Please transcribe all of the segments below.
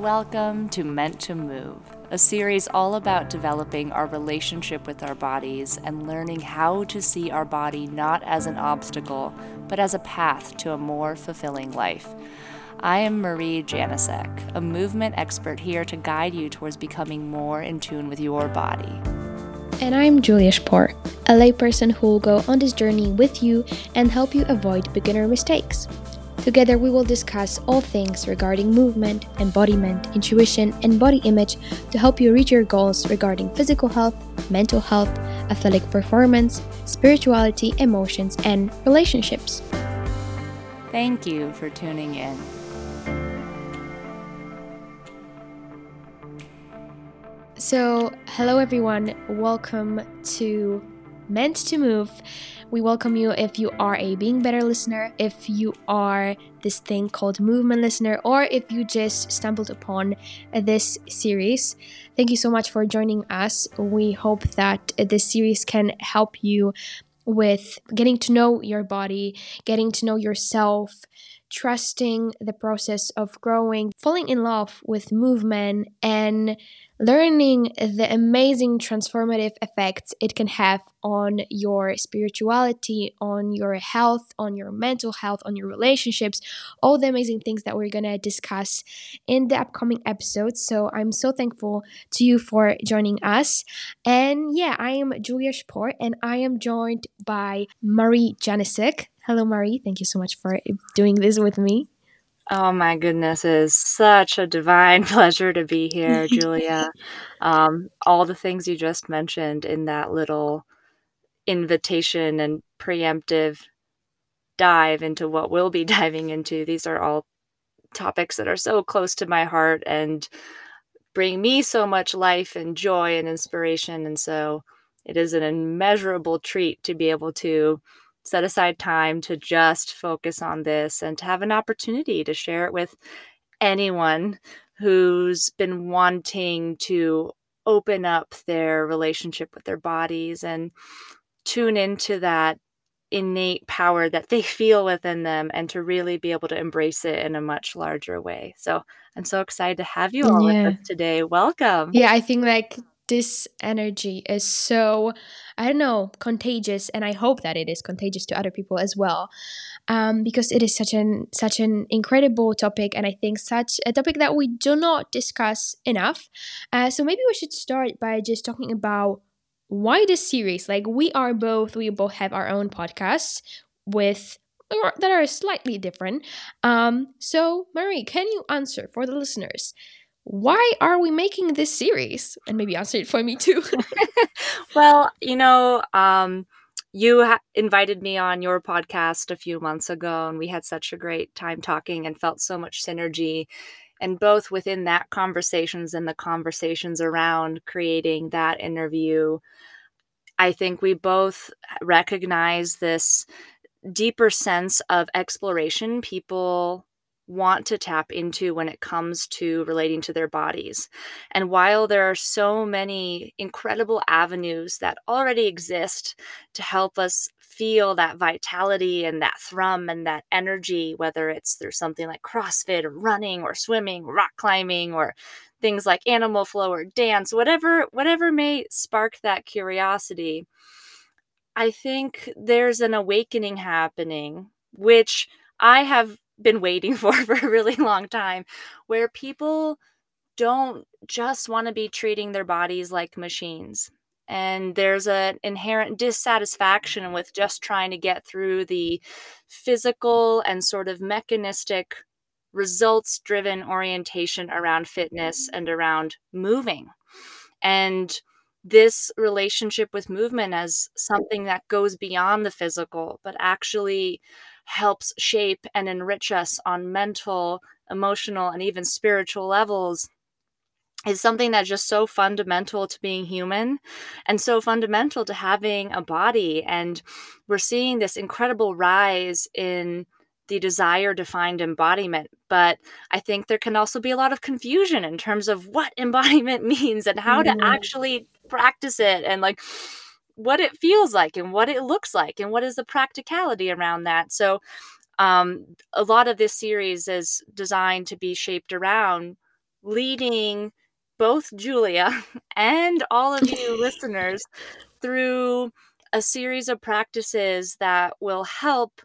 Welcome to Meant to Move, a series all about developing our relationship with our bodies and learning how to see our body not as an obstacle, but as a path to a more fulfilling life. I am Marie Janicek, a movement expert here to guide you towards becoming more in tune with your body. And I'm Julia Spohr, a layperson who will go on this journey with you and help you avoid beginner mistakes. Together, we will discuss all things regarding movement, embodiment, intuition, and body image to help you reach your goals regarding physical health, mental health, athletic performance, spirituality, emotions, and relationships. Thank you for tuning in. So, hello everyone, welcome to Meant to Move. We welcome you if you are a Being Better listener, if you are this thing called Movement listener, or if you just stumbled upon this series. Thank you so much for joining us. We hope that this series can help you with getting to know your body, getting to know yourself, trusting the process of growing, falling in love with movement, and learning the amazing transformative effects it can have on your spirituality, on your health, on your mental health, on your relationships, all the amazing things that we're going to discuss in the upcoming episodes. So I'm so thankful to you for joining us. And yeah, I am Julia Spohr and I am joined by Marie Janicek. Hello, Marie. Thank you so much for doing this with me. Oh my goodness, it is such a divine pleasure to be here, Julia. Um, all the things you just mentioned in that little invitation and preemptive dive into what we'll be diving into, these are all topics that are so close to my heart and bring me so much life and joy and inspiration. And so it is an immeasurable treat to be able to set aside time to just focus on this and to have an opportunity to share it with anyone who's been wanting to open up their relationship with their bodies and tune into that innate power that they feel within them and to really be able to embrace it in a much larger way. So I'm so excited to have you all yeah. with us today. Welcome. Yeah, I think like this energy is so i don't know contagious and i hope that it is contagious to other people as well um, because it is such an such an incredible topic and i think such a topic that we do not discuss enough. Uh, so maybe we should start by just talking about why this series. Like we are both we both have our own podcasts with that are slightly different. Um, so marie can you answer for the listeners why are we making this series? And maybe answer it for me too. well, you know, um, you ha- invited me on your podcast a few months ago, and we had such a great time talking and felt so much synergy. And both within that conversations and the conversations around creating that interview, I think we both recognize this deeper sense of exploration people want to tap into when it comes to relating to their bodies. And while there are so many incredible avenues that already exist to help us feel that vitality and that thrum and that energy, whether it's through something like CrossFit or running or swimming, rock climbing, or things like animal flow or dance, whatever, whatever may spark that curiosity. I think there's an awakening happening, which I have been waiting for for a really long time where people don't just want to be treating their bodies like machines. And there's an inherent dissatisfaction with just trying to get through the physical and sort of mechanistic results driven orientation around fitness and around moving. And this relationship with movement as something that goes beyond the physical but actually helps shape and enrich us on mental, emotional, and even spiritual levels is something that's just so fundamental to being human and so fundamental to having a body. And we're seeing this incredible rise in the desire to find embodiment. But I think there can also be a lot of confusion in terms of what embodiment means and how mm-hmm. to actually practice it and like what it feels like and what it looks like and what is the practicality around that. So um, a lot of this series is designed to be shaped around leading both Julia and all of you listeners through a series of practices that will help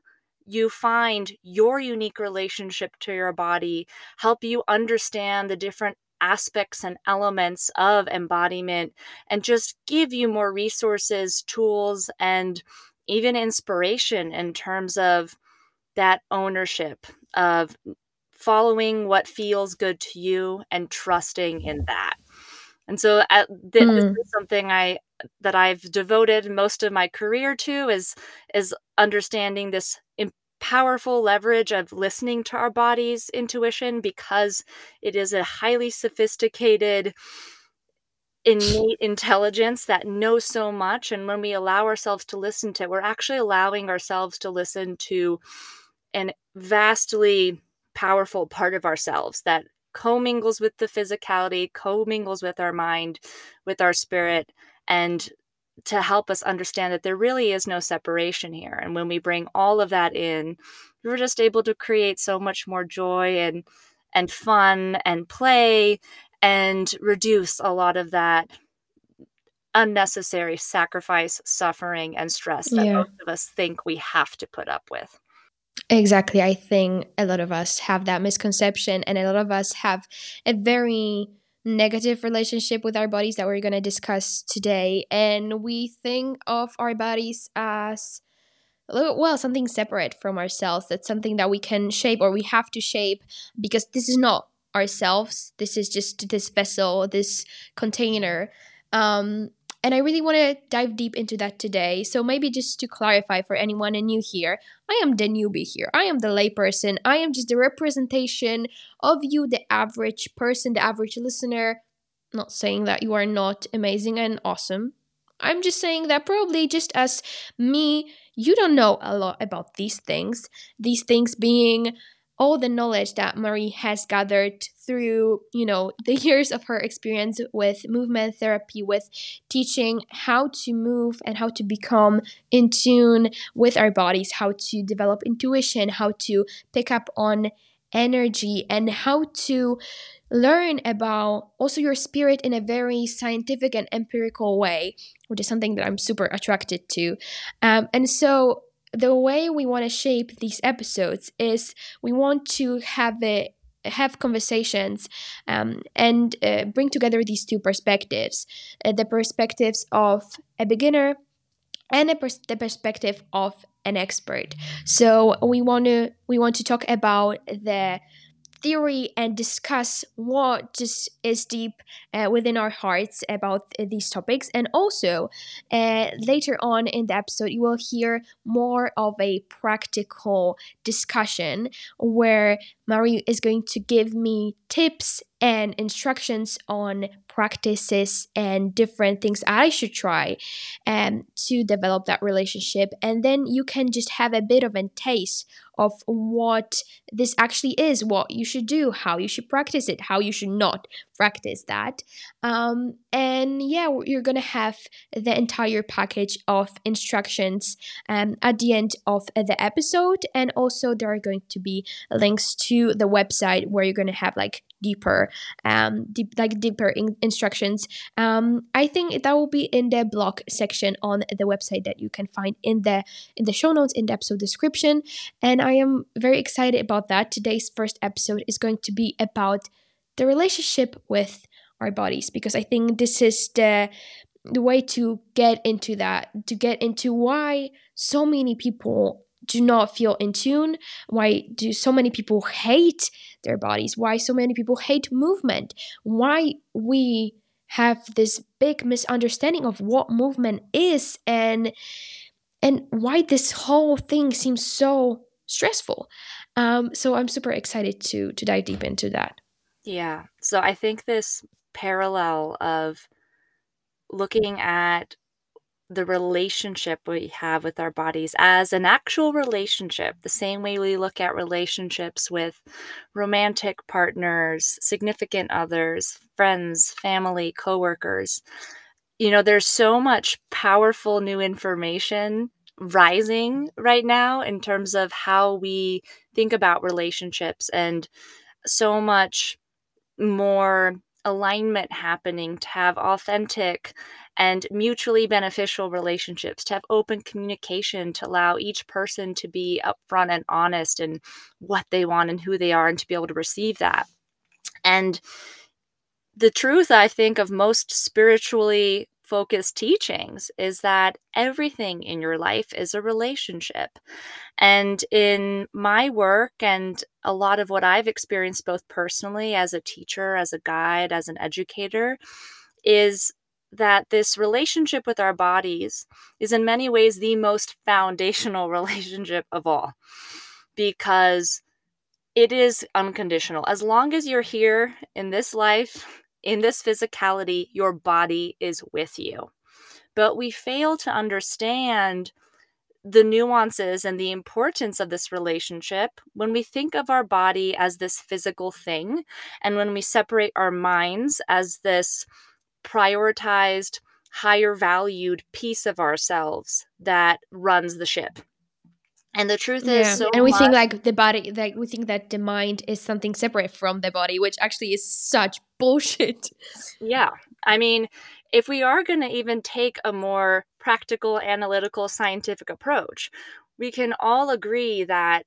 you find your unique relationship to your body, help you understand the different aspects and elements of embodiment, and just give you more resources, tools, and even inspiration in terms of that ownership of following what feels good to you and trusting in that. And so at, th- mm. this is something I that I've devoted most of my career to is is understanding this powerful leverage of listening to our body's intuition because it is a highly sophisticated innate intelligence that knows so much and when we allow ourselves to listen to it we're actually allowing ourselves to listen to an vastly powerful part of ourselves that commingles with the physicality commingles with our mind with our spirit and to help us understand that there really is no separation here. And when we bring all of that in, we're just able to create so much more joy and and fun and play and reduce a lot of that unnecessary sacrifice, suffering, and stress that yeah. most of us think we have to put up with. Exactly. I think a lot of us have that misconception, and a lot of us have a very negative relationship with our bodies that we're going to discuss today. And we think of our bodies as well something separate from ourselves. That's something that we can shape or we have to shape because this is not ourselves. This is just this vessel this container. Um, and i really want to dive deep into that today. So maybe just to clarify for anyone new here i am the newbie here. I am the layperson. I am just the representation of you the average person the average listener. Not saying that you are not amazing and awesome. I'm just saying that probably just as me you don't know a lot about these things, these things being all the knowledge that Marie has gathered through, you know, the years of her experience with movement therapy, with teaching how to move and how to become in tune with our bodies, how to develop intuition, how to pick up on energy, and how to learn about also your spirit in a very scientific and empirical way, which is something that I'm super attracted to. Um, and so the way we want to shape these episodes is we want to have have conversations um, and uh, bring together these two perspectives uh, the perspectives of a beginner and pers- the perspective of an expert. So we want to we want to talk about the theory and discuss what just is deep uh, within our hearts about uh, these topics. And also, uh, later on in the episode, you will hear more of a practical discussion where Marie is going to give me tips and instructions on practices and different things I should try um, to develop that relationship. And then you can just have a bit of a taste of what this actually is, what you should do, how you should practice it, how you should not practice that. Um, and yeah, you're gonna have the entire package of instructions um, at the end of the episode, and also there are going to be links to the website where you're gonna have like deeper um deep like deeper in- instructions. Um i think that will be in the blog section on the website that you can find in the in the show notes in the episode description. And i am very excited about that. Today's first episode is going to be about the relationship with our bodies because I think this is the the way to get into that to get into why so many people do not feel in tune. Why do so many people hate their bodies? Why so many people hate movement? Why we have this big misunderstanding of what movement is and and why this whole thing seems so stressful. Um, so i'm super excited to to dive deep into that. Yeah. So I think this parallel of looking at the relationship we have with our bodies as an actual relationship, the same way we look at relationships with romantic partners, significant others, friends, family, coworkers. You know, there's so much powerful new information rising right now in terms of how we think about relationships and so much more alignment happening, to have authentic and mutually beneficial relationships, to have open communication, to allow each person to be upfront and honest in what they want and who they are, and to be able to receive that. And the truth, I think, of most spiritually focused teachings is that everything in your life is a relationship. And in my work and a lot of what I've experienced both personally as a teacher, as a guide, as an educator, is that this relationship with our bodies is in many ways the most foundational relationship of all because it is unconditional. As long as you're here in this life, in this physicality, your body is with you. But we fail to understand the nuances and the importance of this relationship when we think of our body as this physical thing and when we separate our minds as this prioritized, higher valued piece of ourselves that runs the ship. And the truth yeah. is, so and we much- think like the body, like we think that the mind is something separate from the body, which actually is such bullshit. Yeah, I mean, if we are going to even take a more practical, analytical, scientific approach, we can all agree that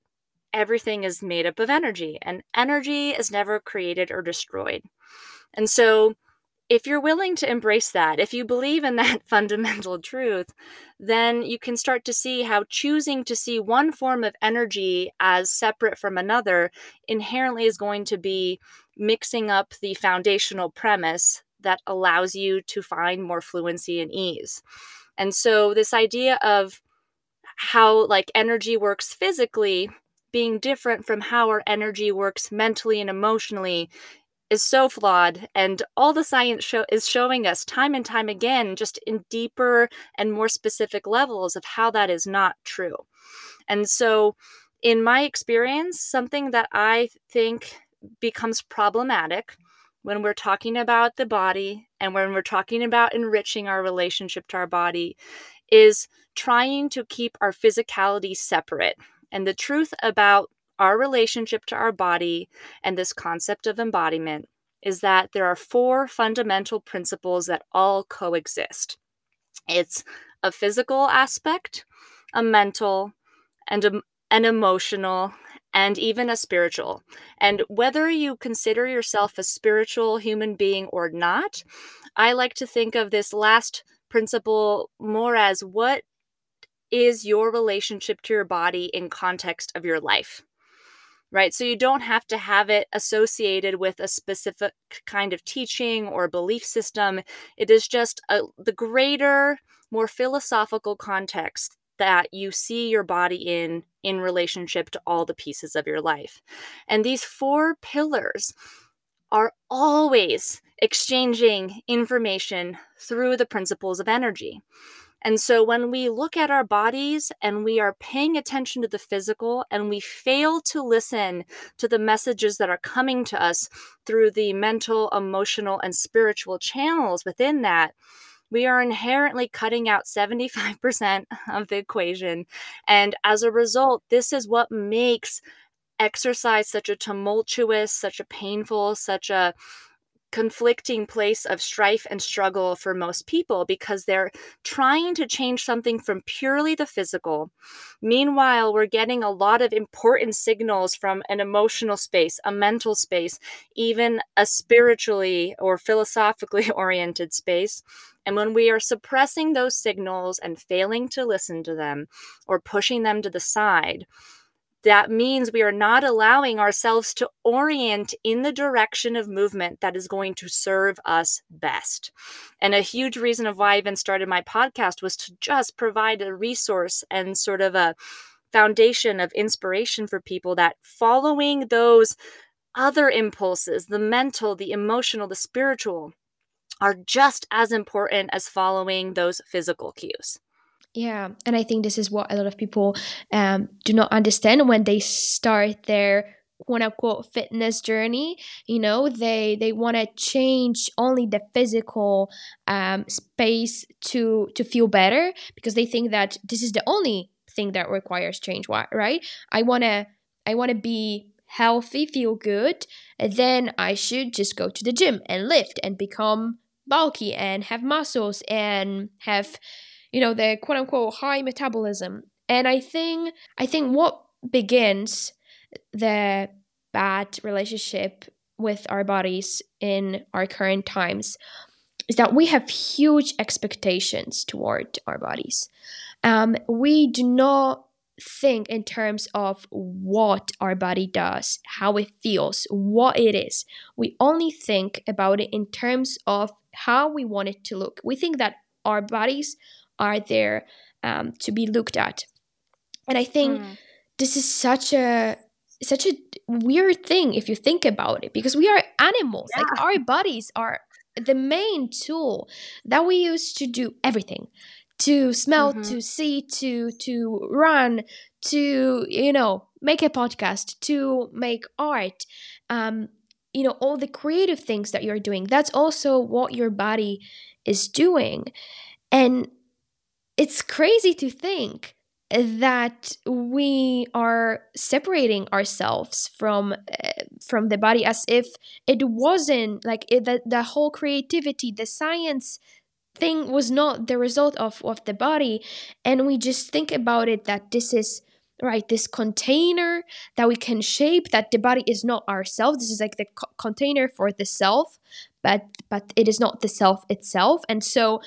everything is made up of energy, and energy is never created or destroyed. And so if you're willing to embrace that, if you believe in that fundamental truth, then you can start to see how choosing to see one form of energy as separate from another inherently is going to be mixing up the foundational premise that allows you to find more fluency and ease. And so, this idea of how like energy works physically being different from how our energy works mentally and emotionally is so flawed and all the science show is showing us time and time again just in deeper and more specific levels of how that is not true. And so in my experience something that i think becomes problematic when we're talking about the body and when we're talking about enriching our relationship to our body is trying to keep our physicality separate. And the truth about our relationship to our body and this concept of embodiment is that there are four fundamental principles that all coexist it's a physical aspect, a mental, and a, an emotional, and even a spiritual. And whether you consider yourself a spiritual human being or not, I like to think of this last principle more as what is your relationship to your body in context of your life right? So you don't have to have it associated with a specific kind of teaching or belief system. It is just a, the greater, more philosophical context that you see your body in in relationship to all the pieces of your life. And these four pillars are always exchanging information through the principles of energy. And so when we look at our bodies and we are paying attention to the physical and we fail to listen to the messages that are coming to us through the mental, emotional, and spiritual channels within that, we are inherently cutting out 75% of the equation. And as a result, this is what makes exercise such a tumultuous, such a painful, such a conflicting place of strife and struggle for most people because they're trying to change something from purely the physical. Meanwhile, we're getting a lot of important signals from an emotional space, a mental space, even a spiritually or philosophically oriented space. And when we are suppressing those signals and failing to listen to them or pushing them to the side, that means we are not allowing ourselves to orient in the direction of movement that is going to serve us best. And a huge reason of why I even started my podcast was to just provide a resource and sort of a foundation of inspiration for people that following those other impulses, the mental, the emotional, the spiritual, are just as important as following those physical cues. Yeah, and I think this is what a lot of people um, do not understand when they start their quote unquote fitness journey you know they they want to change only the physical um, space to to feel better because they think that this is the only thing that requires change right? I want to i want to be healthy, feel good, then I should just go to the gym and lift and become bulky and have muscles and have, you know, the quote unquote high metabolism. And I think I think what begins the bad relationship with our bodies in our current times is that we have huge expectations toward our bodies. Um, we do not think in terms of what our body does, how it feels, what it is. We only think about it in terms of how we want it to look. We think that our bodies are there um, to be looked at. And I think mm. this is such a such a weird thing if you think about it because we are animals yeah. like our bodies are the main tool that we use to do everything to smell mm-hmm. to see to to run to you know make a podcast to make art um you know all the creative things that you're doing that's also what your body is doing and it's crazy to think that we are separating ourselves from uh, from the body as if it wasn't like it, the, the whole creativity the science thing was not the result of of the body. And we just think about it that this is right this container that we can shape that the body is not ourselves this is like the co- container for the self but but it is not the self itself. And so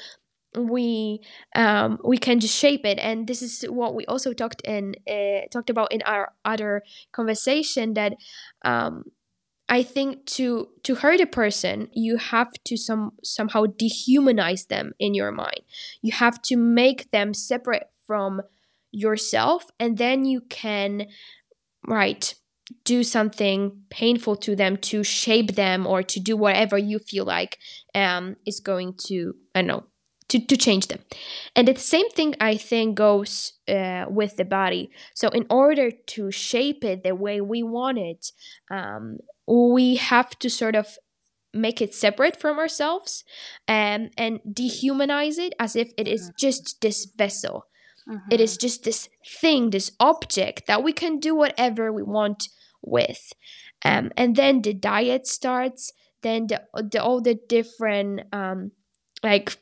we um, we can just shape it. And this is what we also talked in uh, talked about in our other conversation that um, I think to to hurt a person you have to some somehow dehumanize them in your mind. You have to make them separate from yourself and then you can right do something painful to them to shape them or to do whatever you feel like um, is going to I don't know to, to change them. And the same thing I think goes uh, with the body. So in order to shape it the way we want it, um, we have to sort of make it separate from ourselves um, and dehumanize it as if it is mm-hmm. just this vessel. Mm-hmm. It is mm-hmm. just this thing, this object that we can do whatever we want with. Um, and then the diet starts, then the, the all the different um, like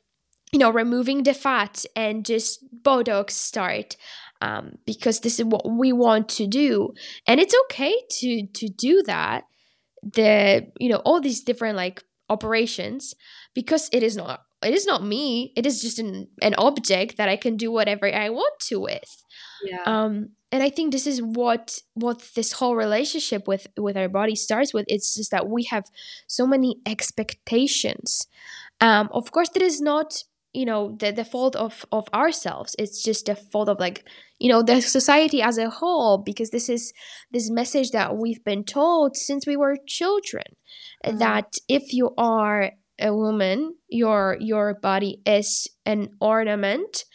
you know, removing the fat and just Botox start. Um, because this is what we want to do, and it's okay to to do that. The you know all these different like operations because it is not it is not me. It is just an an object that I can do whatever I want to with. Yeah. Um, and I think this is what what this whole relationship with with our body starts with. It's just that we have so many expectations. Um, of course, that is not you know the, the fault of of ourselves it's just the fault of like you know the society as a whole because this is this message that we've been told since we were children mm-hmm. that if you are a woman your your body is an ornament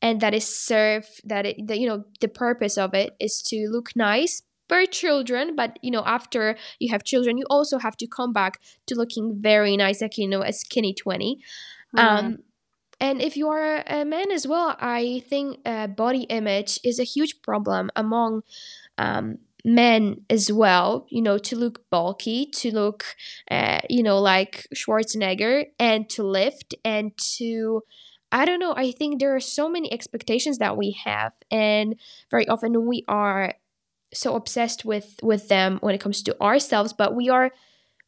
and that is serve that it that, you know the purpose of it is to look nice for children but you know after you have children you also have to come back to looking very nice like you know a skinny 20 mm-hmm. um and if you are a man as well, I think uh, body image is a huge problem among um, men as well. You know, to look bulky, to look, uh, you know, like Schwarzenegger, and to lift, and to I don't know. I think there are so many expectations that we have, and very often we are so obsessed with with them when it comes to ourselves. But we are,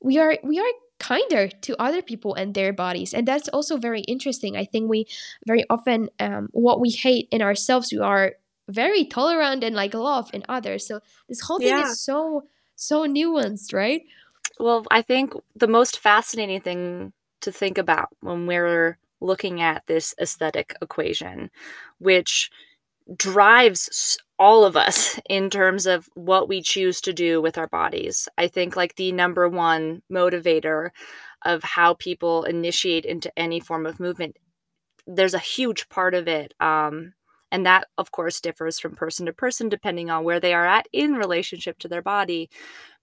we are, we are kinder to other people and their bodies. And that's also very interesting. I think we very often um, what we hate in ourselves we are very tolerant and like love in others. So this whole thing yeah. is so so nuanced right? Well i think the most fascinating thing to think about when we're looking at this aesthetic equation which drives all of us in terms of what we choose to do with our bodies. I think like the number one motivator of how people initiate into any form of movement, there's a huge part of it. Um, and that, of course, differs from person to person depending on where they are at in relationship to their body.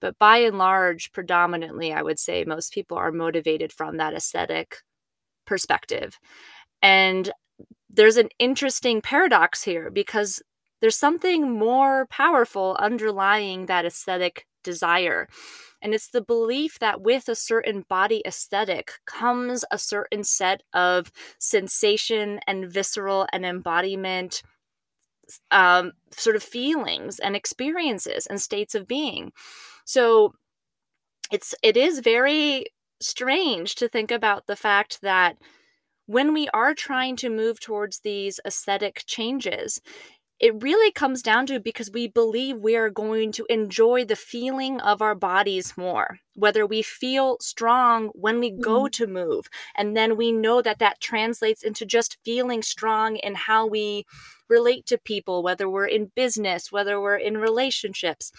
But by and large, predominantly, I would say most people are motivated from that aesthetic perspective. And there's an interesting paradox here because there's something more powerful underlying that aesthetic desire. And it's the belief that with a certain body aesthetic comes a certain set of sensation and visceral and embodiment um, sort of feelings and experiences and states of being. So it's it is very strange to think about the fact that when we are trying to move towards these aesthetic changes, it really comes down to because we believe we are going to enjoy the feeling of our bodies more whether we feel strong when we go mm-hmm. to move and then we know that that translates into just feeling strong in how we relate to people whether we're in business whether we're in relationships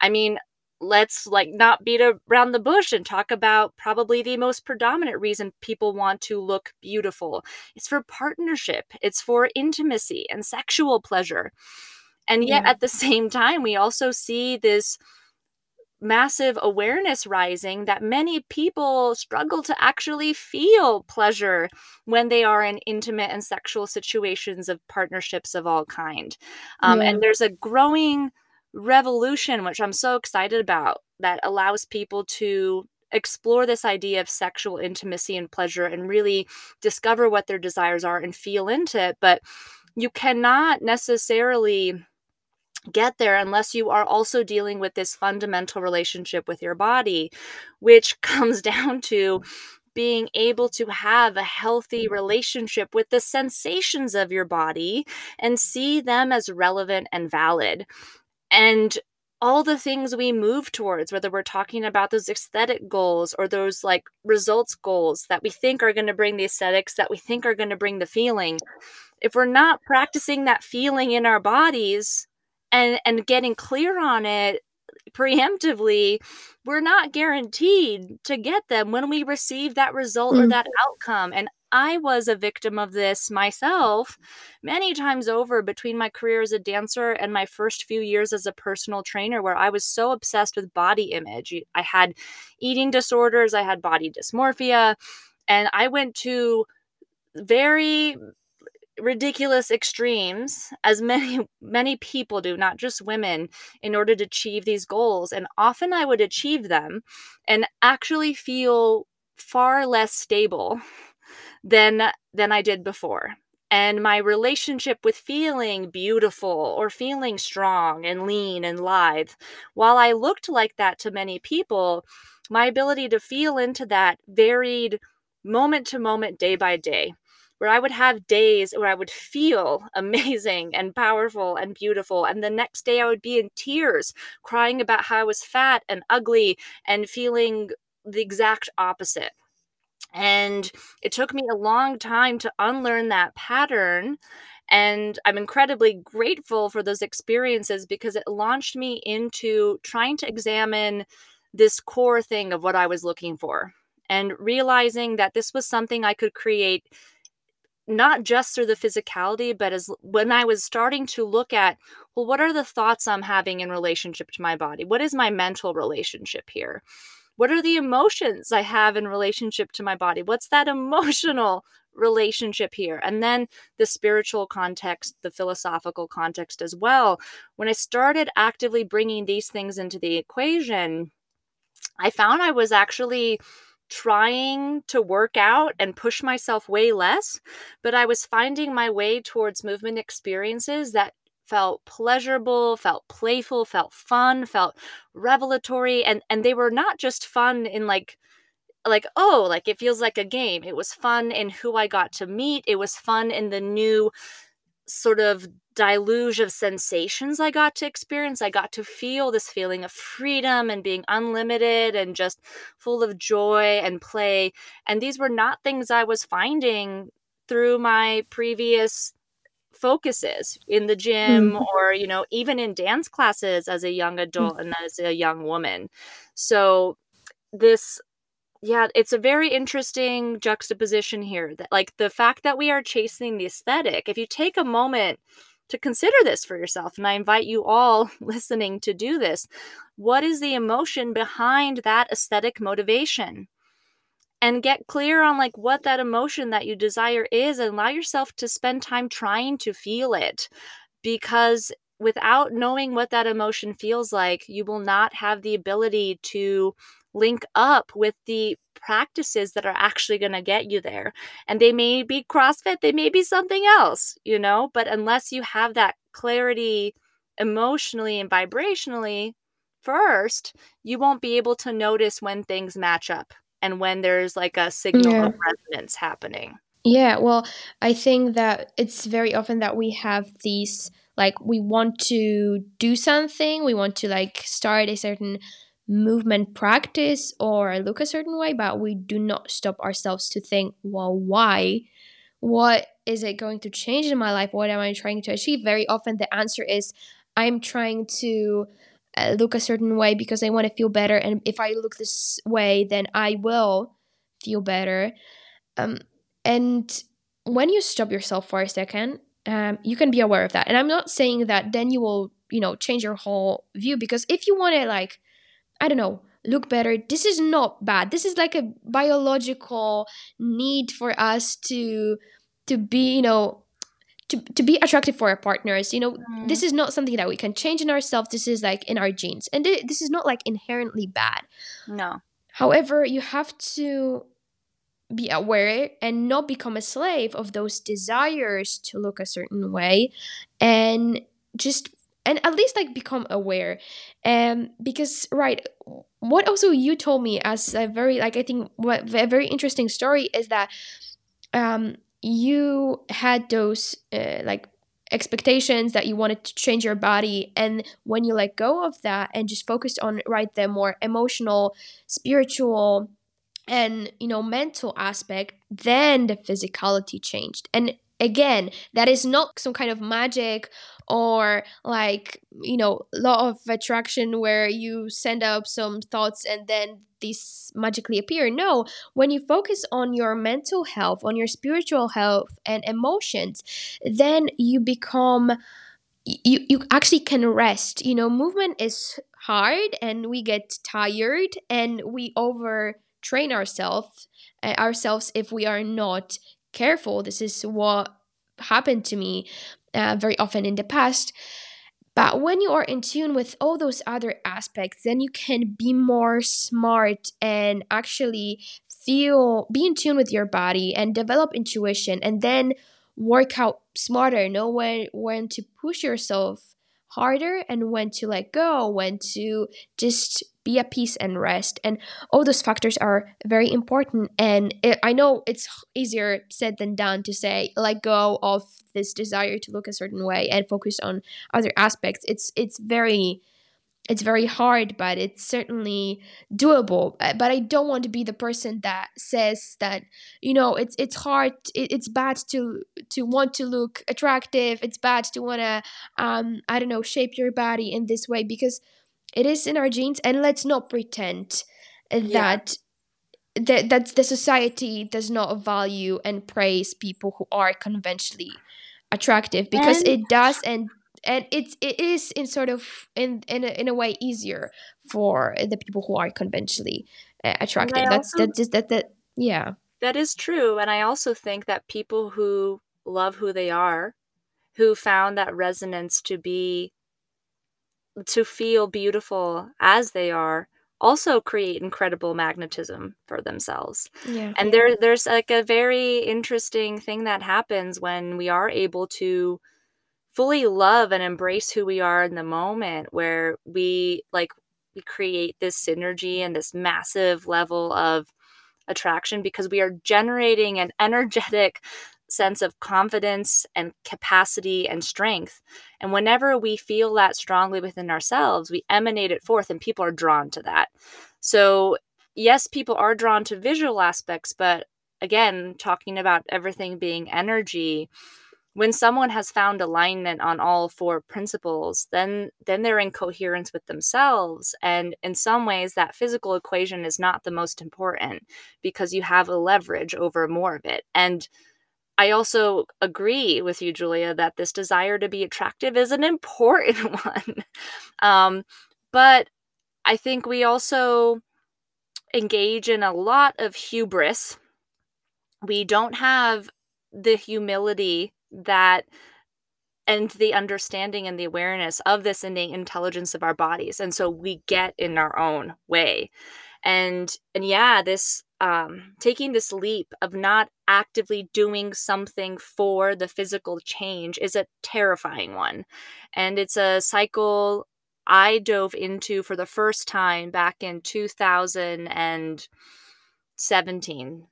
i mean let's like not beat around the bush and talk about probably the most predominant reason people want to look beautiful. It's for partnership, it's for intimacy and sexual pleasure. And yet yeah. at the same time, we also see this massive awareness rising that many people struggle to actually feel pleasure when they are in intimate and sexual situations of partnerships of all kind um, yeah. and there's a growing revolution, which I'm so excited about, that allows people to explore this idea of sexual intimacy and pleasure and really discover what their desires are and feel into it. But you cannot necessarily get there unless you are also dealing with this fundamental relationship with your body, which comes down to being able to have a healthy relationship with the sensations of your body and see them as relevant and valid and all the things we move towards whether we're talking about those aesthetic goals or those like results goals that we think are going to bring the aesthetics that we think are going to bring the feeling if we're not practicing that feeling in our bodies and and getting clear on it preemptively we're not guaranteed to get them when we receive that result mm. or that outcome and I was a victim of this myself many times over between my career as a dancer and my first few years as a personal trainer, where I was so obsessed with body image. I had eating disorders, I had body dysmorphia, and I went to very ridiculous extremes as many many people do not just women in order to achieve these goals and often i would achieve them and actually feel far less stable than than I did before. And my relationship with feeling beautiful or feeling strong and lean and lithe, while I looked like that to many people, my ability to feel into that varied moment to moment, day by day, where I would have days where I would feel amazing and powerful and beautiful. And the next day I would be in tears, crying about how I was fat and ugly and feeling the exact opposite. And it took me a long time to unlearn that pattern. And I'm incredibly grateful for those experiences because it launched me into trying to examine this core thing of what I was looking for and realizing that this was something I could create not just through the physicality, but as when I was starting to look at, well, what are the thoughts I'm having in relationship to my body? What is my mental relationship here? What are the emotions I have in relationship to my body? What's that emotional relationship here? And then the spiritual context, the philosophical context as well. When I started actively bringing these things into the equation, I found I was actually trying to work out and push myself way less, but I was finding my way towards movement experiences that felt pleasurable, felt playful, felt fun, felt revelatory and and they were not just fun in like like oh, like it feels like a game. It was fun in who I got to meet. It was fun in the new sort of deluge of sensations I got to experience. I got to feel this feeling of freedom and being unlimited and just full of joy and play. And these were not things I was finding through my previous focuses in the gym mm. or you know even in dance classes as a young mm. adult mm. and as a young woman so this yeah it's a very interesting juxtaposition here that like the fact that we are chasing the aesthetic if you take a moment to consider this for yourself and i invite you all listening to do this what is the emotion behind that aesthetic motivation and get clear on like what that emotion that you desire is and allow yourself to spend time trying to feel it because without knowing what that emotion feels like, you will not have the ability to link up with the practices that are actually going to get you there. And they may be CrossFit, they may be something else, you know, but unless you have that clarity emotionally and vibrationally first, you won't be able to notice when things match up and when there's like a signal yeah. of resonance happening. Yeah, well, I think that it's very often that we have these like we want to do something, we want to like start a certain movement practice or look a certain way, but we do not stop ourselves to think, well, why? What is it going to change in my life? What am I trying to achieve? Very often the answer is I'm trying to uh, look a certain way because I want to feel better. And if I look this way, then I will feel better. Um, and when you stop yourself for a second, um, you can be aware of that. And I'm not saying that then you will, you know, change your whole view because if you want to, like, I don't know, look better, this is not bad. This is like a biological need for us to to be, you know, to, to be attractive for our partners you know mm. this is not something that we can change in ourselves. This is like in our genes. And th- this is not like inherently bad. No. However you have to be aware and not become a slave of those desires to look a certain way and just and at least like become aware. Um because right what also you told me as a very like i think what a very interesting story is that um you had those uh, like expectations that you wanted to change your body and when you let go of that and just focused on right the more emotional spiritual and you know mental aspect then the physicality changed. And again that is not some kind of magic or like you know law of attraction where you send up some thoughts and then these magically appear. No when you focus on your mental health on your spiritual health and emotions then you become you you actually can rest. You know movement is hard and we get tired and we over train ourselves uh, ourselves if we are not careful this is what happened to me uh, very often in the past. But when you are in tune with all those other aspects, then you can be more smart and actually feel, be in tune with your body and develop intuition and then work out smarter, know when, when to push yourself harder and when to let go, when to just be at peace and rest. And all those factors are very important. And it, I know it's easier said than done to say, let go of this desire to look a certain way and focus on other aspects. It's, it's very, it's very hard, but it's certainly doable. Uh, but I don't want to be the person that says that you know it's it's hard, it's bad to to want to look attractive. It's bad to want to um I don't know shape your body in this way because it is in our genes, and let's not pretend that. That, that the society does not value and praise people who are conventionally attractive because and it does and and it's it is in sort of in in a, in a way easier for the people who are conventionally uh, attractive that's that just that that yeah that is true and i also think that people who love who they are who found that resonance to be to feel beautiful as they are also create incredible magnetism for themselves. Yeah. And there there's like a very interesting thing that happens when we are able to fully love and embrace who we are in the moment where we like we create this synergy and this massive level of attraction because we are generating an energetic sense of confidence and capacity and strength. And whenever we feel that strongly within ourselves, we emanate it forth and people are drawn to that. So, yes, people are drawn to visual aspects, but again, talking about everything being energy, when someone has found alignment on all four principles then then they're in coherence with themselves and in some ways that physical equation is not the most important because you have a leverage over more of it and I also agree with you, Julia, that this desire to be attractive is an important one. Um, but I think we also engage in a lot of hubris. We don't have the humility that and the understanding and the awareness of this innate intelligence of our bodies. And so we get in our own way. And and yeah this um taking this leap of not actively doing something for the physical change is a terrifying one. And it's a cycle i dove into for the first time back in 2017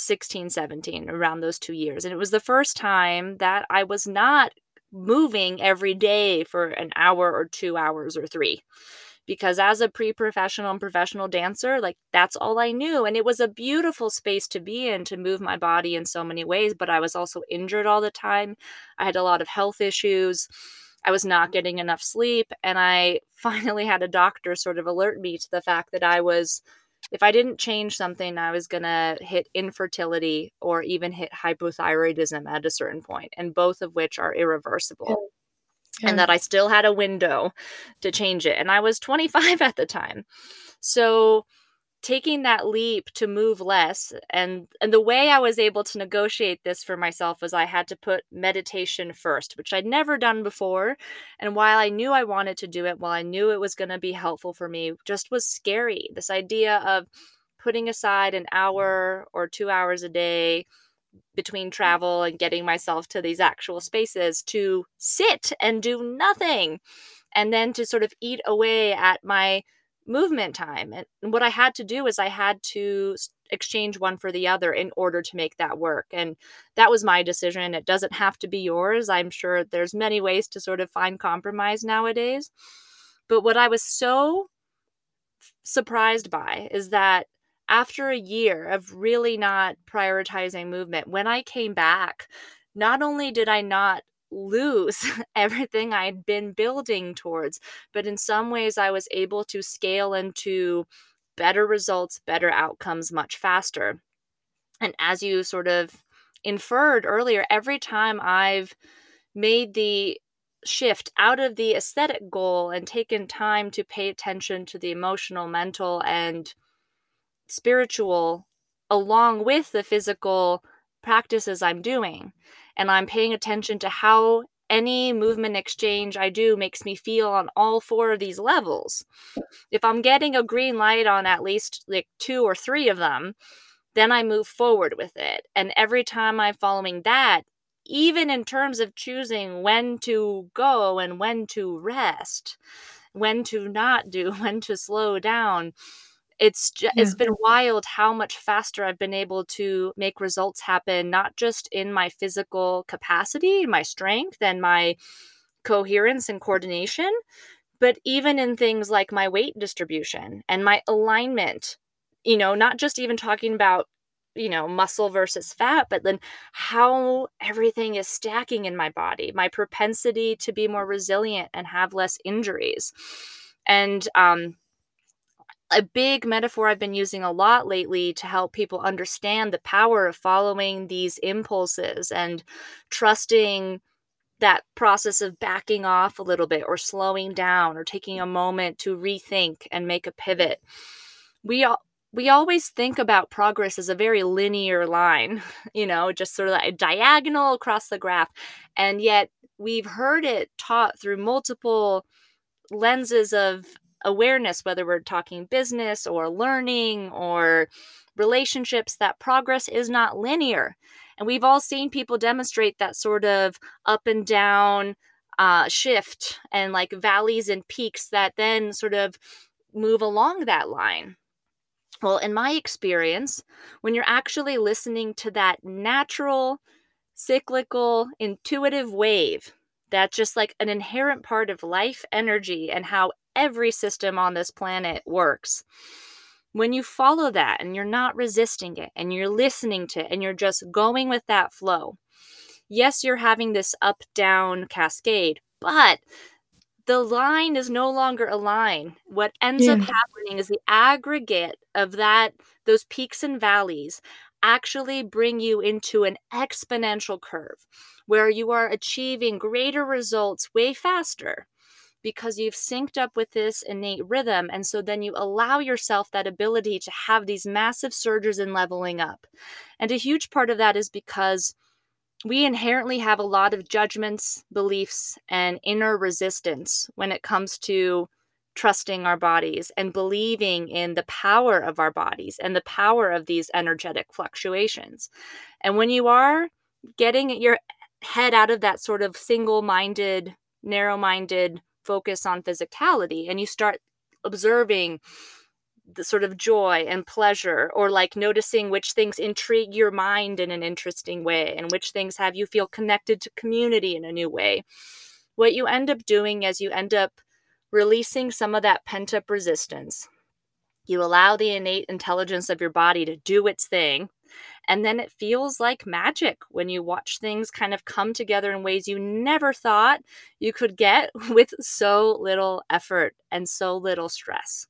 16, 17, around those two years. And it was the first time that I was not moving every day for an hour or two hours or three. Because as a pre professional and professional dancer, like that's all I knew. And it was a beautiful space to be in to move my body in so many ways. But I was also injured all the time. I had a lot of health issues. I was not getting enough sleep. And I finally had a doctor sort of alert me to the fact that I was if I didn't change something, I was going to hit infertility or even hit hypothyroidism at a certain point, and both of which are irreversible. Yeah. Yeah. And that I still had a window to change it. And I was 25 at the time. So taking that leap to move less and and the way i was able to negotiate this for myself was i had to put meditation first which i'd never done before and while i knew i wanted to do it while i knew it was going to be helpful for me just was scary. This idea of putting aside an hour or 2 hours a day between mm. travel and getting myself to these actual spaces to sit and do nothing and then to sort of eat away at my movement time. And what I had to do is I had to exchange one for the other in order to make that work. And that was my decision. It doesn't have to be yours. I'm sure there's many ways to sort of find compromise nowadays. But what I was so surprised by is that after a year of really not prioritizing movement, when I came back, not only did I not lose everything I'd been building towards. But in some ways, I was able to scale into better results, better outcomes much faster. And as you sort of inferred earlier, every time I've made the shift out of the aesthetic goal and taken time to pay attention to the emotional, mental, and spiritual along with the physical practices I'm doing, and I'm paying attention to how any movement exchange I do makes me feel on all four of these levels. If I'm getting a green light on at least like two or three of them, then I move forward with it. And every time I'm following that, even in terms of choosing when to go and when to rest, when to not do, when to slow down, it's just, yeah. it's been wild how much faster I've been able to make results happen not just in my physical capacity, my strength and my coherence and coordination, but even in things like my weight distribution and my alignment. You know, not just even talking about you know, muscle versus fat, but then how everything is stacking in my body, my propensity to be more resilient and have less injuries. And um, a big metaphor I've been using a lot lately to help people understand the power of following these impulses and trusting that process of backing off a little bit or slowing down or taking a moment to rethink and make a pivot. We all we always think about progress as a very linear line, you know, just sort of like a diagonal across the graph. And yet we've heard it taught through multiple lenses of awareness, whether we're talking business or learning or relationships, that progress is not linear. And we've all seen people demonstrate that sort of up and down uh, shift and like valleys and peaks that then sort of move along that line. Well, in my experience, when you're actually listening to that natural, cyclical, intuitive wave, that's just like an inherent part of life energy and how every system on this planet works. When you follow that and you're not resisting it and you're listening to it and you're just going with that flow, yes, you're having this up down cascade, but the line is no longer a line. What ends yeah. up happening is the aggregate of that, those peaks and valleys actually bring you into an exponential curve where you are achieving greater results way faster because you've synced up with this innate rhythm. And so then you allow yourself that ability to have these massive surges in leveling up. And a huge part of that is because we inherently have a lot of judgments, beliefs, and inner resistance when it comes to trusting our bodies and believing in the power of our bodies and the power of these energetic fluctuations. And when you are getting your head out of that sort of single minded, narrow minded focus on physicality and you start observing the sort of joy and pleasure or like noticing which things intrigue your mind in an interesting way and which things have you feel connected to community in a new way. What you end up doing is you end up releasing some of that pent up resistance. You allow the innate intelligence of your body to do its thing and then it feels like magic when you watch things kind of come together in ways you never thought you could get with so little effort and so little stress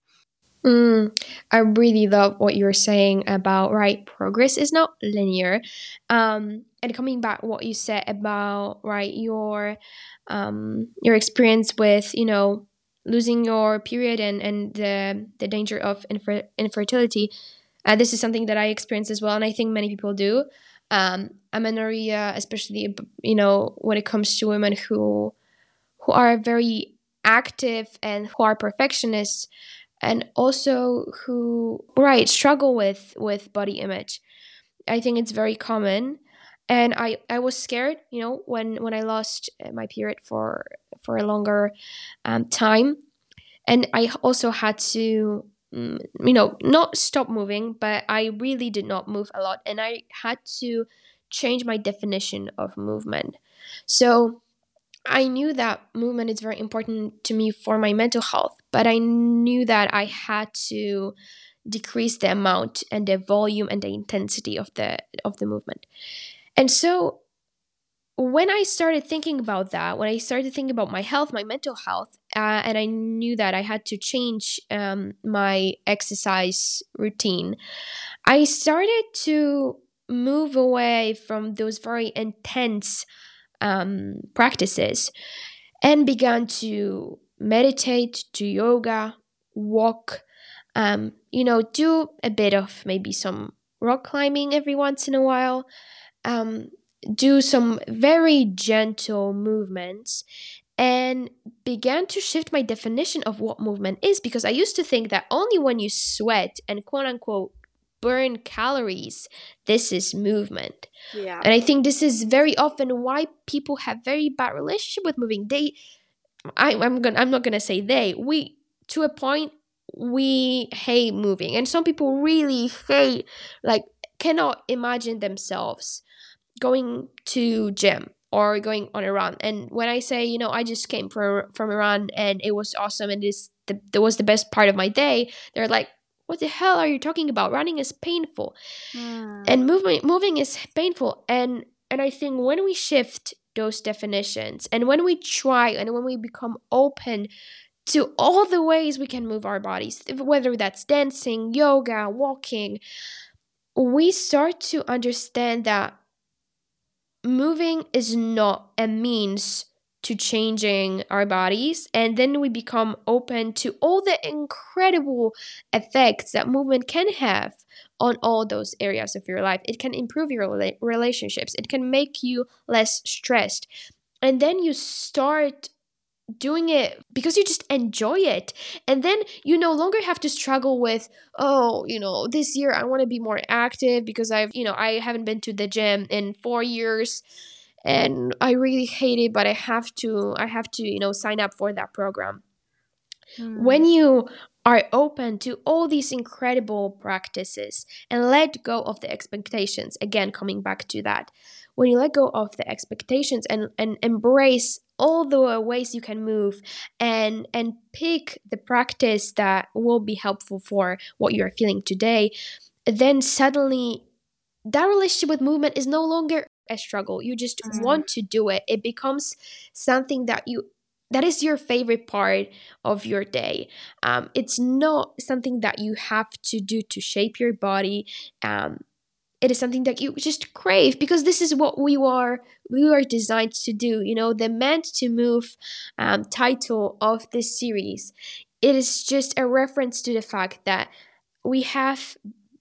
Mm, I really love what you're saying about right progress is not linear. Um, and coming back what you said about right your um your experience with you know losing your period and and the the danger of infer- infertility. Uh, this is something that I experience as well, and I think many people do. Um, amenorrhea, especially you know when it comes to women who who are very active and who are perfectionists and also who right struggle with with body image i think it's very common and i i was scared you know when when i lost uh, my period for for a longer um, time and i also had to Mm, you know not stop moving but i really did not move a lot and i had to change my definition of movement so I knew that movement is very important to me for my mental health, but I knew that I had to decrease the amount and the volume and the intensity of the of the movement. And so when I started thinking about that, when I started thinking about my health, my mental health, uh, and I knew that I had to change um, my exercise routine, I started to move away from those very intense um, practices and began to meditate, do yoga, walk, um, you know, do a bit of maybe some rock climbing every once in a while, um, do some very gentle movements, and began to shift my definition of what movement is because I used to think that only when you sweat and quote unquote burn calories. This is movement. Yeah. And I think this is very often why people have very bad relationship with moving. They I, I'm gonna I'm not gonna say they. We to a point we hate moving. And some people really hate like cannot imagine themselves going to gym or going on a run. And when I say, you know, I just came from from a run and it was awesome and this the, that was the best part of my day, they're like, what the hell are you talking about? Running is painful. Mm. And moving moving is painful. And and I think when we shift those definitions and when we try and when we become open to all the ways we can move our bodies, whether that's dancing, yoga, walking, we start to understand that moving is not a means to changing our bodies and then we become open to all the incredible effects that movement can have on all those areas of your life. It can improve your relationships. It can make you less stressed. And then you start doing it because you just enjoy it and then you no longer have to struggle with oh you know this year i want to be more active because i've you know i haven't been to the gym in 4 years and I really hate it, but I have to I have to, you know, sign up for that program. Mm. When you are open to all these incredible practices and let go of the expectations, again coming back to that. When you let go of the expectations and, and embrace all the ways you can move and and pick the practice that will be helpful for what you're feeling today, then suddenly that relationship with movement is no longer a struggle. You just mm. want to do it. It becomes something that you that is your favorite part of your day. Um, it's not something that you have to do to shape your body. Um, it is something that you just crave because this is what we are we are designed to do. You know, the meant to move um, title of this series. It is just a reference to the fact that we have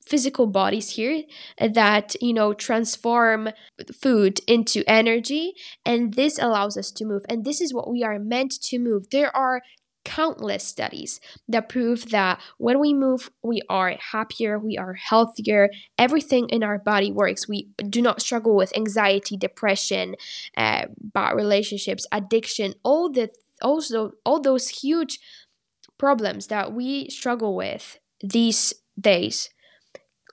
physical bodies here that you know transform food into energy and this allows us to move and this is what we are meant to move there are countless studies that prove that when we move we are happier we are healthier everything in our body works. We do not struggle with anxiety depression uh, bad relationships addiction all the also all those huge problems that we struggle with these days.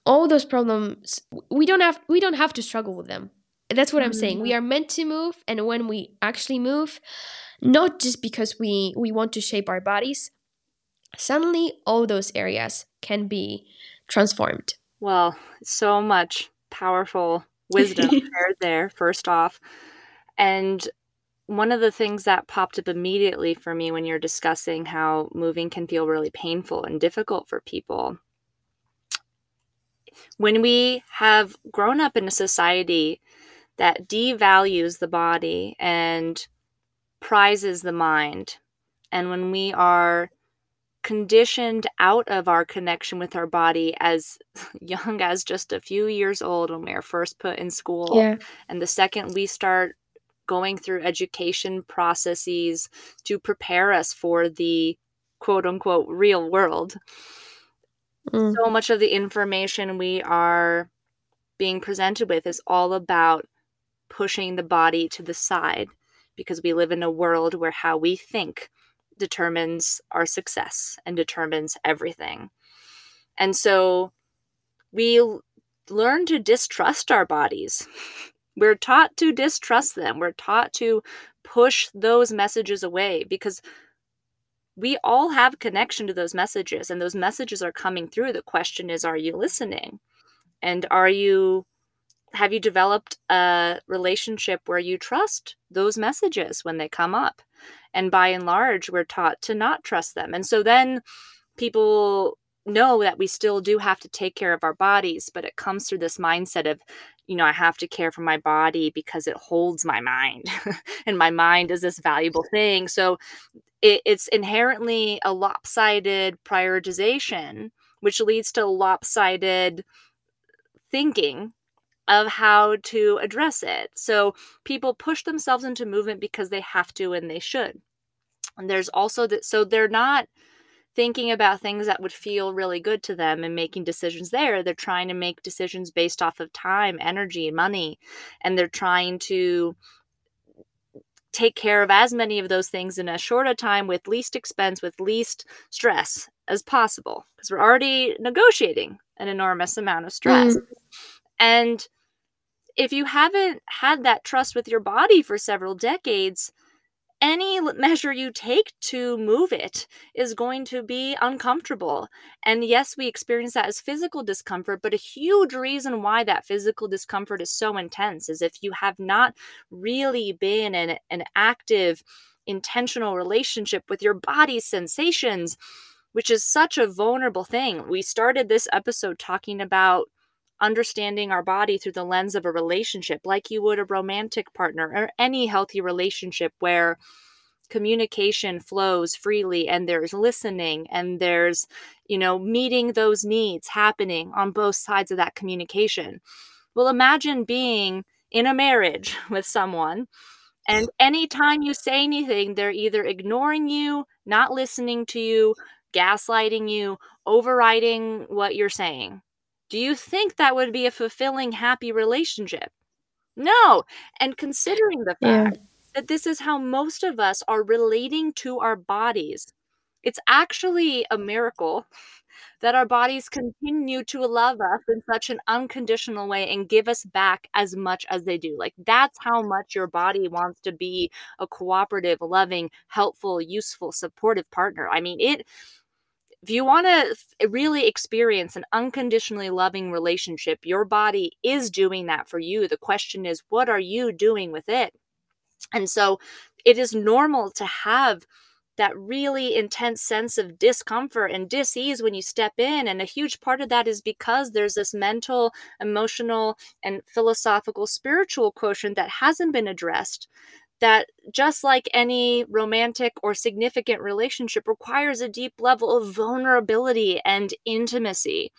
All those problems we don't have we don't have to struggle with them. That's what i'm saying. We mm-hmm. are meant to move and when we actually move not just because we we want to shape our bodies suddenly all those areas can be transformed. Well so much powerful wisdom shared there first off. And one of the things that popped up immediately for me when you're discussing how moving can feel really painful and difficult for people when we have grown up in a society that devalues the body and prizes the mind, and when we are conditioned out of our connection with our body as young as just a few years old when we are first put in school. Yeah. And the second we start going through education processes to prepare us for the quote unquote real world, Mm. So much of the information we are being presented with is all about pushing the body to the side because we live in a world where how we think determines our success and determines everything. And so we learn to distrust our bodies. We're taught to distrust them. We're taught to push those messages away because we all have connection to those messages and those messages are coming through the question is are you listening and are you have you developed a relationship where you trust those messages when they come up? And by and large we're taught to not trust them. And so then people know that we still do have to take care of our bodies but it comes through this mindset of you know i have to care for my body because it holds my mind and my mind is this valuable thing. So it, it's inherently a lopsided prioritization, which leads to lopsided thinking of how to address it. So people push themselves into movement because they have to and they should. And there's also that, so they're not thinking about things that would feel really good to them and making decisions there. They're trying to make decisions based off of time, energy, and money. And they're trying to take care of as many of those things in as short a time with least expense, with least stress as possible, because we're already negotiating an enormous amount of stress. Mm. And if you haven't had that trust with your body for several decades, any measure you take to move it is going to be uncomfortable. And yes, we experience that as physical discomfort, but a huge reason why that physical discomfort is so intense is if you have not really been in an active, intentional relationship with your body's sensations, which is such a vulnerable thing. We started this episode talking about understanding our body through the lens of a relationship, like you would a romantic partner or any healthy relationship where communication flows freely and there's listening and there's, you know, meeting those needs happening on both sides of that communication. Well, imagine being in a marriage with someone. And anytime you say anything, they're either ignoring you, not listening to you, gaslighting you, overriding what you're saying. Do you think that would be a fulfilling, happy relationship? No. And considering the fact yeah. that this is how most of us are relating to our bodies, it's actually a miracle that our bodies continue to love us in such an unconditional way and give us back as much as they do. Like, that's how much your body wants to be a cooperative, loving, helpful, useful, supportive partner. I mean, it if you want to eh, really experience an unconditionally loving relationship, your body is doing that for you. The question is, what are you doing with it? And so it is normal to have that really intense sense of discomfort and dis-ease when you step in and a huge part of that is because there's this mental emotional and philosophical spiritual quotient that hasn't been addressed that just like any romantic or significant relationship requires a deep level of vulnerability and intimacy.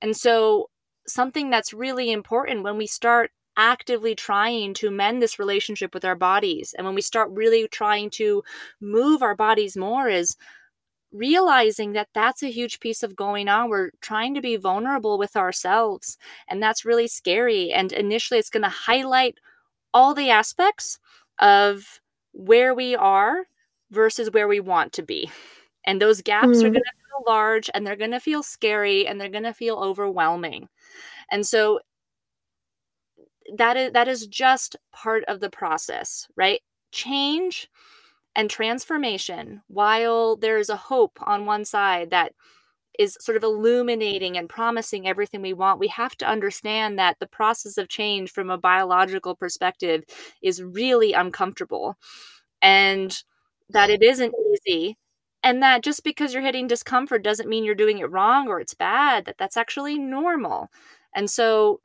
And so, something that's really important when we start actively trying to mend this relationship with our bodies and when we start really trying to move our bodies more is realizing that that's a huge piece of going on. We're trying to be vulnerable with ourselves, and that's really scary. And initially, it's going to highlight all the aspects of where we are versus where we want to be. And those gaps mm. are mm-hmm. going to feel large and they're going to feel scary and they're going to feel overwhelming. And so that is that is just part of the process, right? Change and transformation, while there's a hope on one side that is sort of illuminating and promising everything we want, we have to understand that the process of change from a biological perspective is really uncomfortable and that it isn't easy. And that just because you're hitting discomfort doesn't mean you're doing it wrong or it's bad, that that's actually normal. And so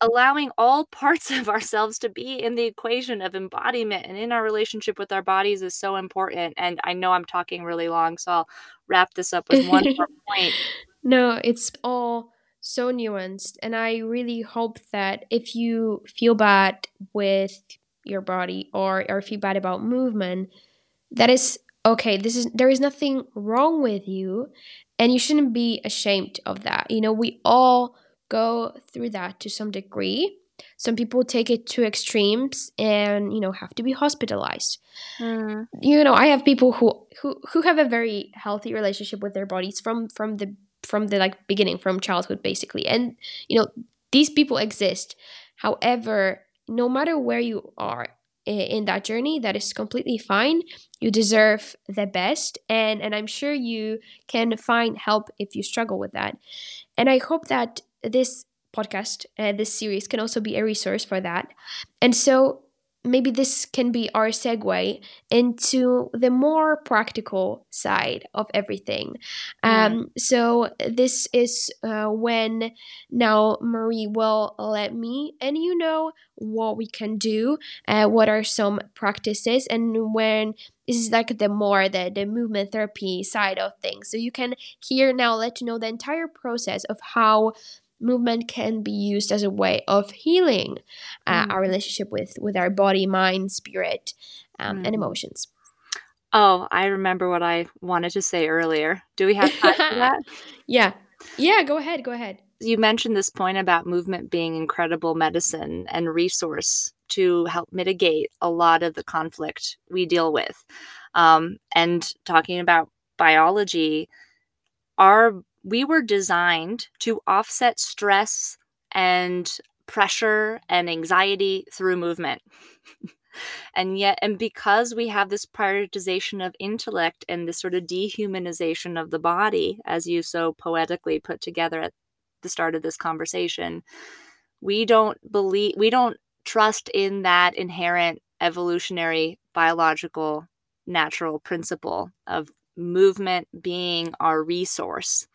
allowing all parts of ourselves to be in the equation of embodiment and in our relationship with our bodies is so important. And I know I'm talking really long, so I'll wrap this up with one more point. No, it's all so nuanced. And I really hope that if you feel bad with your body or, or feel bad about movement, that is okay this is there is nothing wrong with you and you shouldn't be ashamed of that you know we all go through that to some degree. Some people take it to extremes and you know have to be hospitalized. Mm. You know, I have people who who who have a very healthy relationship with their bodies from from the from the like beginning from childhood basically. And you know, these people exist. However, no matter where you are in that journey that is completely fine you deserve the best and and i'm sure you can find help if you struggle with that and i hope that this podcast, uh, this series can also be a resource for that. And so maybe this can be our segue into the more practical side of everything. Um, so this is uh, when now Marie will let me and you know what we can do, uh, what are some practices, and when this is like the more the, the movement therapy side of things. So you can here now let you know the entire process of how movement can be used as a way of healing uh, mm. our relationship with with our body mind spirit um, mm. and emotions. Oh i remember what i wanted to say earlier. Do we have time for that? Yeah. Yeah go ahead go ahead. You mentioned this point about movement being incredible medicine and resource to help mitigate a lot of the conflict we deal with. Um, and talking about biology our we were designed to offset stress and pressure and anxiety through movement. and yet, and because we have this prioritization of intellect and this sort of dehumanization of the body, as you so poetically put together at the start of this conversation, we don't believe, we don't trust in that inherent evolutionary biological natural principle of movement being our resource,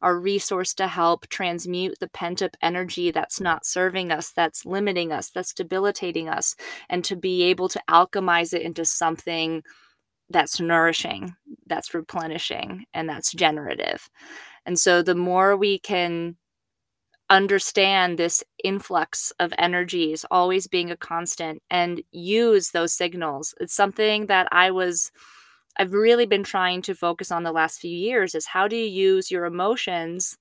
our resource to help transmute the pent up energy that's not serving us, that's limiting us, that's debilitating us, and to be able to alchemize it into something that's nourishing, that's replenishing, and that's generative. And so the more we can understand this influx of energies always being a constant and use those signals, it's something that I was I've really been trying to focus on the last few years is how do you use your emotions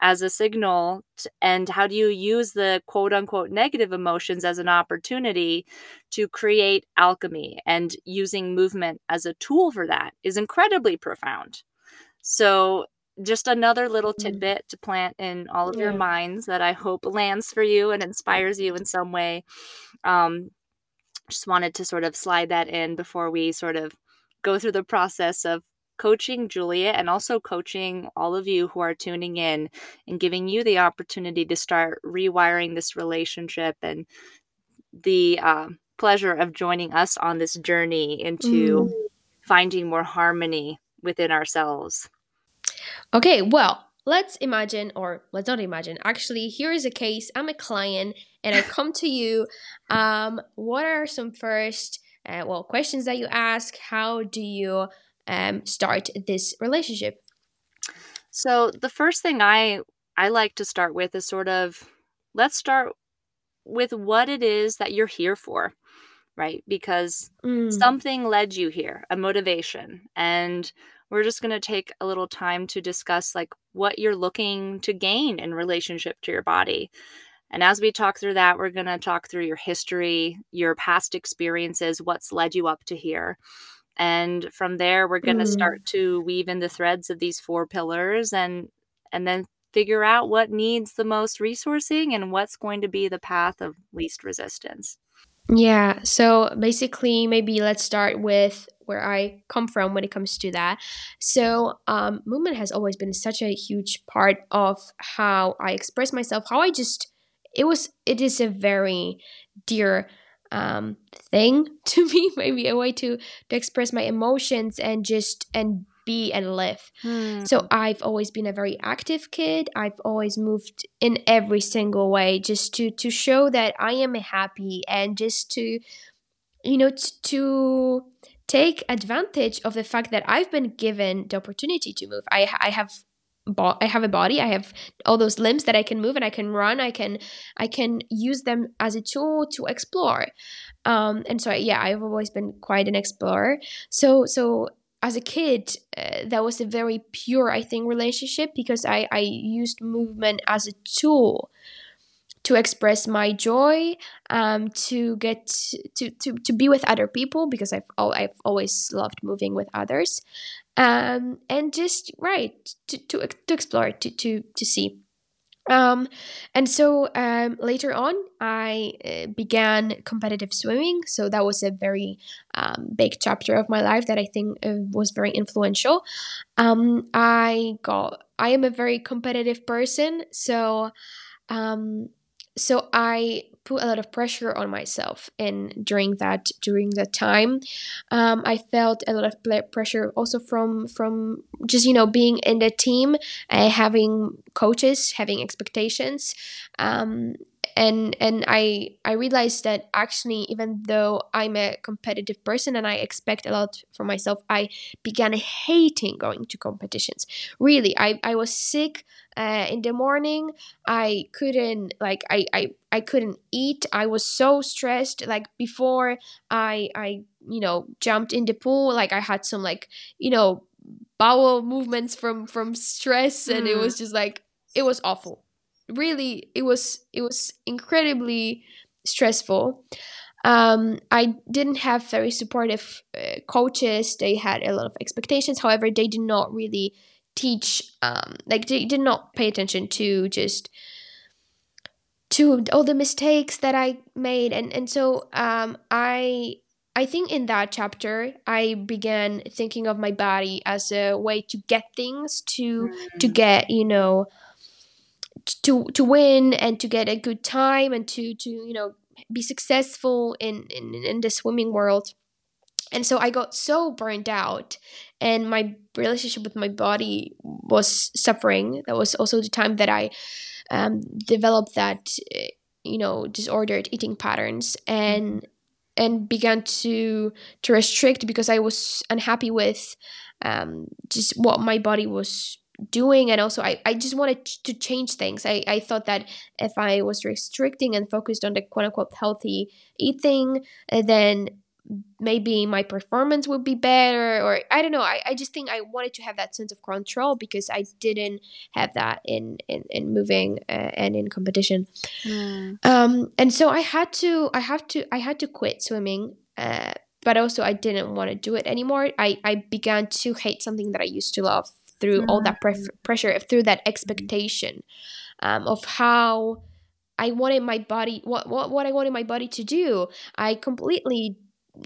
as a signal to, and how do you use the quote unquote negative emotions as an opportunity to create alchemy and using movement as a tool for that is incredibly profound. So just another little mm. tidbit to plant in all of yeah. your minds that I hope lands for you and inspires you in some way. Um, just wanted to sort of slide that in before we sort of go through the process of coaching Julia and also coaching all of you who are tuning in and giving you the opportunity to start rewiring this relationship and the uh, pleasure of joining us on this journey into mm. finding more harmony within ourselves. Okay, well, let's imagine, or let's not imagine, actually, here is a case. I'm a client and I come to you. Um, what are some first uh, well questions that you ask how do you um, start this relationship so the first thing i I like to start with is sort of let's start with what it is that you're here for, right? Because mm. something led you here, a motivation. And we're just going to take a little time to discuss like what you're looking to gain in relationship to your body. And as we talk through that, we're going to talk through your history, your past experiences, what's led you up to here. And from there, we're going to mm. start to weave in the threads of these four pillars and and then figure out what needs the most resourcing and what's going to be the path of least resistance. Yeah. So basically, maybe let's start with where I come from when it comes to that. So, um, movement has always been such a huge part of how I express myself, how I just, it was, it is a very dear um, thing to me, maybe a way to, to express my emotions and just, and be and live. Mm. So I've always been a very active kid. I've always moved in every single way just to to show that I am happy and just to you know t- to take advantage of the fact that I've been given the opportunity to move. I I have bo- I have a body. I have all those limbs that I can move and I can run. I can I can use them as a tool to explore. Um, and so yeah, I've always been quite an explorer. So so as a kid, uh, that was a very pure, I think, relationship because I, I used movement as a tool to express my joy, um, to get to, to, to be with other people because I've I've always loved moving with others, um, and just right to, to, to explore to to to see. Um, and so um, later on, I uh, began competitive swimming. So that was a very um, big chapter of my life that I think uh, was very influential. Um, I got, I am a very competitive person. So, um, so I put a lot of pressure on myself and during that during that time um, i felt a lot of pressure also from from just you know being in the team uh, having coaches having expectations um, and and i i realized that actually even though i'm a competitive person and i expect a lot from myself i began hating going to competitions. Really i i was sick uh, in the morning. I couldn't like I, I i couldn't eat. I was so stressed. Like before i i you know jumped in the pool like i had some like you know bowel movements from from stress and mm. it was just like it was awful really it was it was incredibly stressful um, I didn't have very supportive uh, coaches. They had a lot of expectations. However, they did not really teach, um, like, they did not pay attention to just to all the mistakes that I made. And, and so um, I I think in that chapter I began thinking of my body as a way to get things to to mm. get you know to to win and to get a good time and to to you know be successful in in, in the swimming world. And so i got so burned out and my relationship with my body was suffering. That was also the time that i um, developed that eh, you know disordered eating patterns and and began to to restrict because i was unhappy with um, just what my body was doing and also I, I just wanted to change things. I, I thought that if i was restricting and focused on the quote unquote healthy eating uh, then maybe my performance would be better or i don't know. I, I just think i wanted to have that sense of control because i didn't have that in in, in moving uh, and in competition. Mm. um and so i had to i have to i had to quit swimming uh, but also i didn't want to do it anymore. I i began to hate something that i used to love through mm-hmm. all that pre- mm. pressure, through that expectation um, of how I wanted my body, what, what, what I wanted my body to do. I completely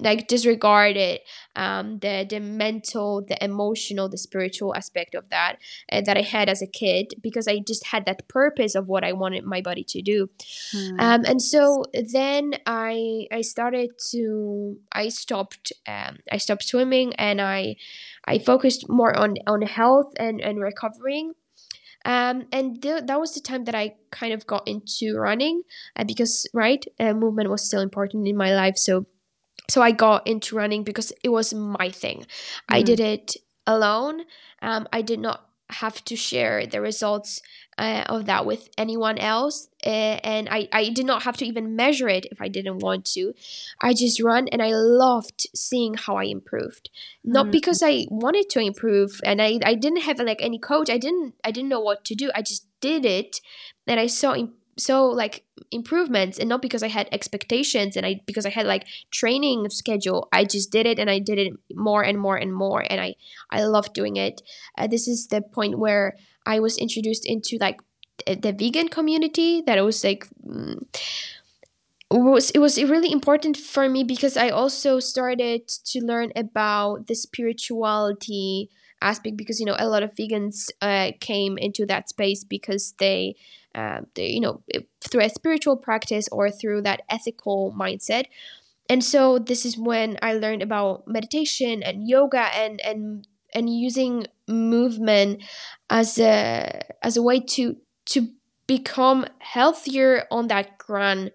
like disregarded um, the the mental, the emotional, the spiritual aspect of that uh, that I had as a kid because I just had that purpose of what I wanted my body to do, hmm. um, and so then I I started to I stopped um, I stopped swimming and I I focused more on on health and and recovering. Um, and th- that was the time that I kind of got into running uh, because right uh, movement was still important in my life so so I got into running because it was my thing. Mm. I did it alone. Um, I did not have to share the results uh, of that with anyone else uh, and I, I did not have to even measure it if i didn't want to i just run and i loved seeing how i improved not mm-hmm. because i wanted to improve and I, I didn't have like any coach i didn't i didn't know what to do i just did it and i saw so like improvements and not because i had expectations and i because i had like training schedule. I just did it and i did it more and more and more and i i love doing it. Uh, this is the point where i was introduced into like the vegan community that it was like mm, was it was really important for me because i also started to learn about the spirituality aspect because you know a lot of vegans uh, came into that space because they uh, you know, through a spiritual practice or through that ethical mindset. And so this is when I learned about meditation and yoga and and and using movement as a as a way to to become healthier on that grand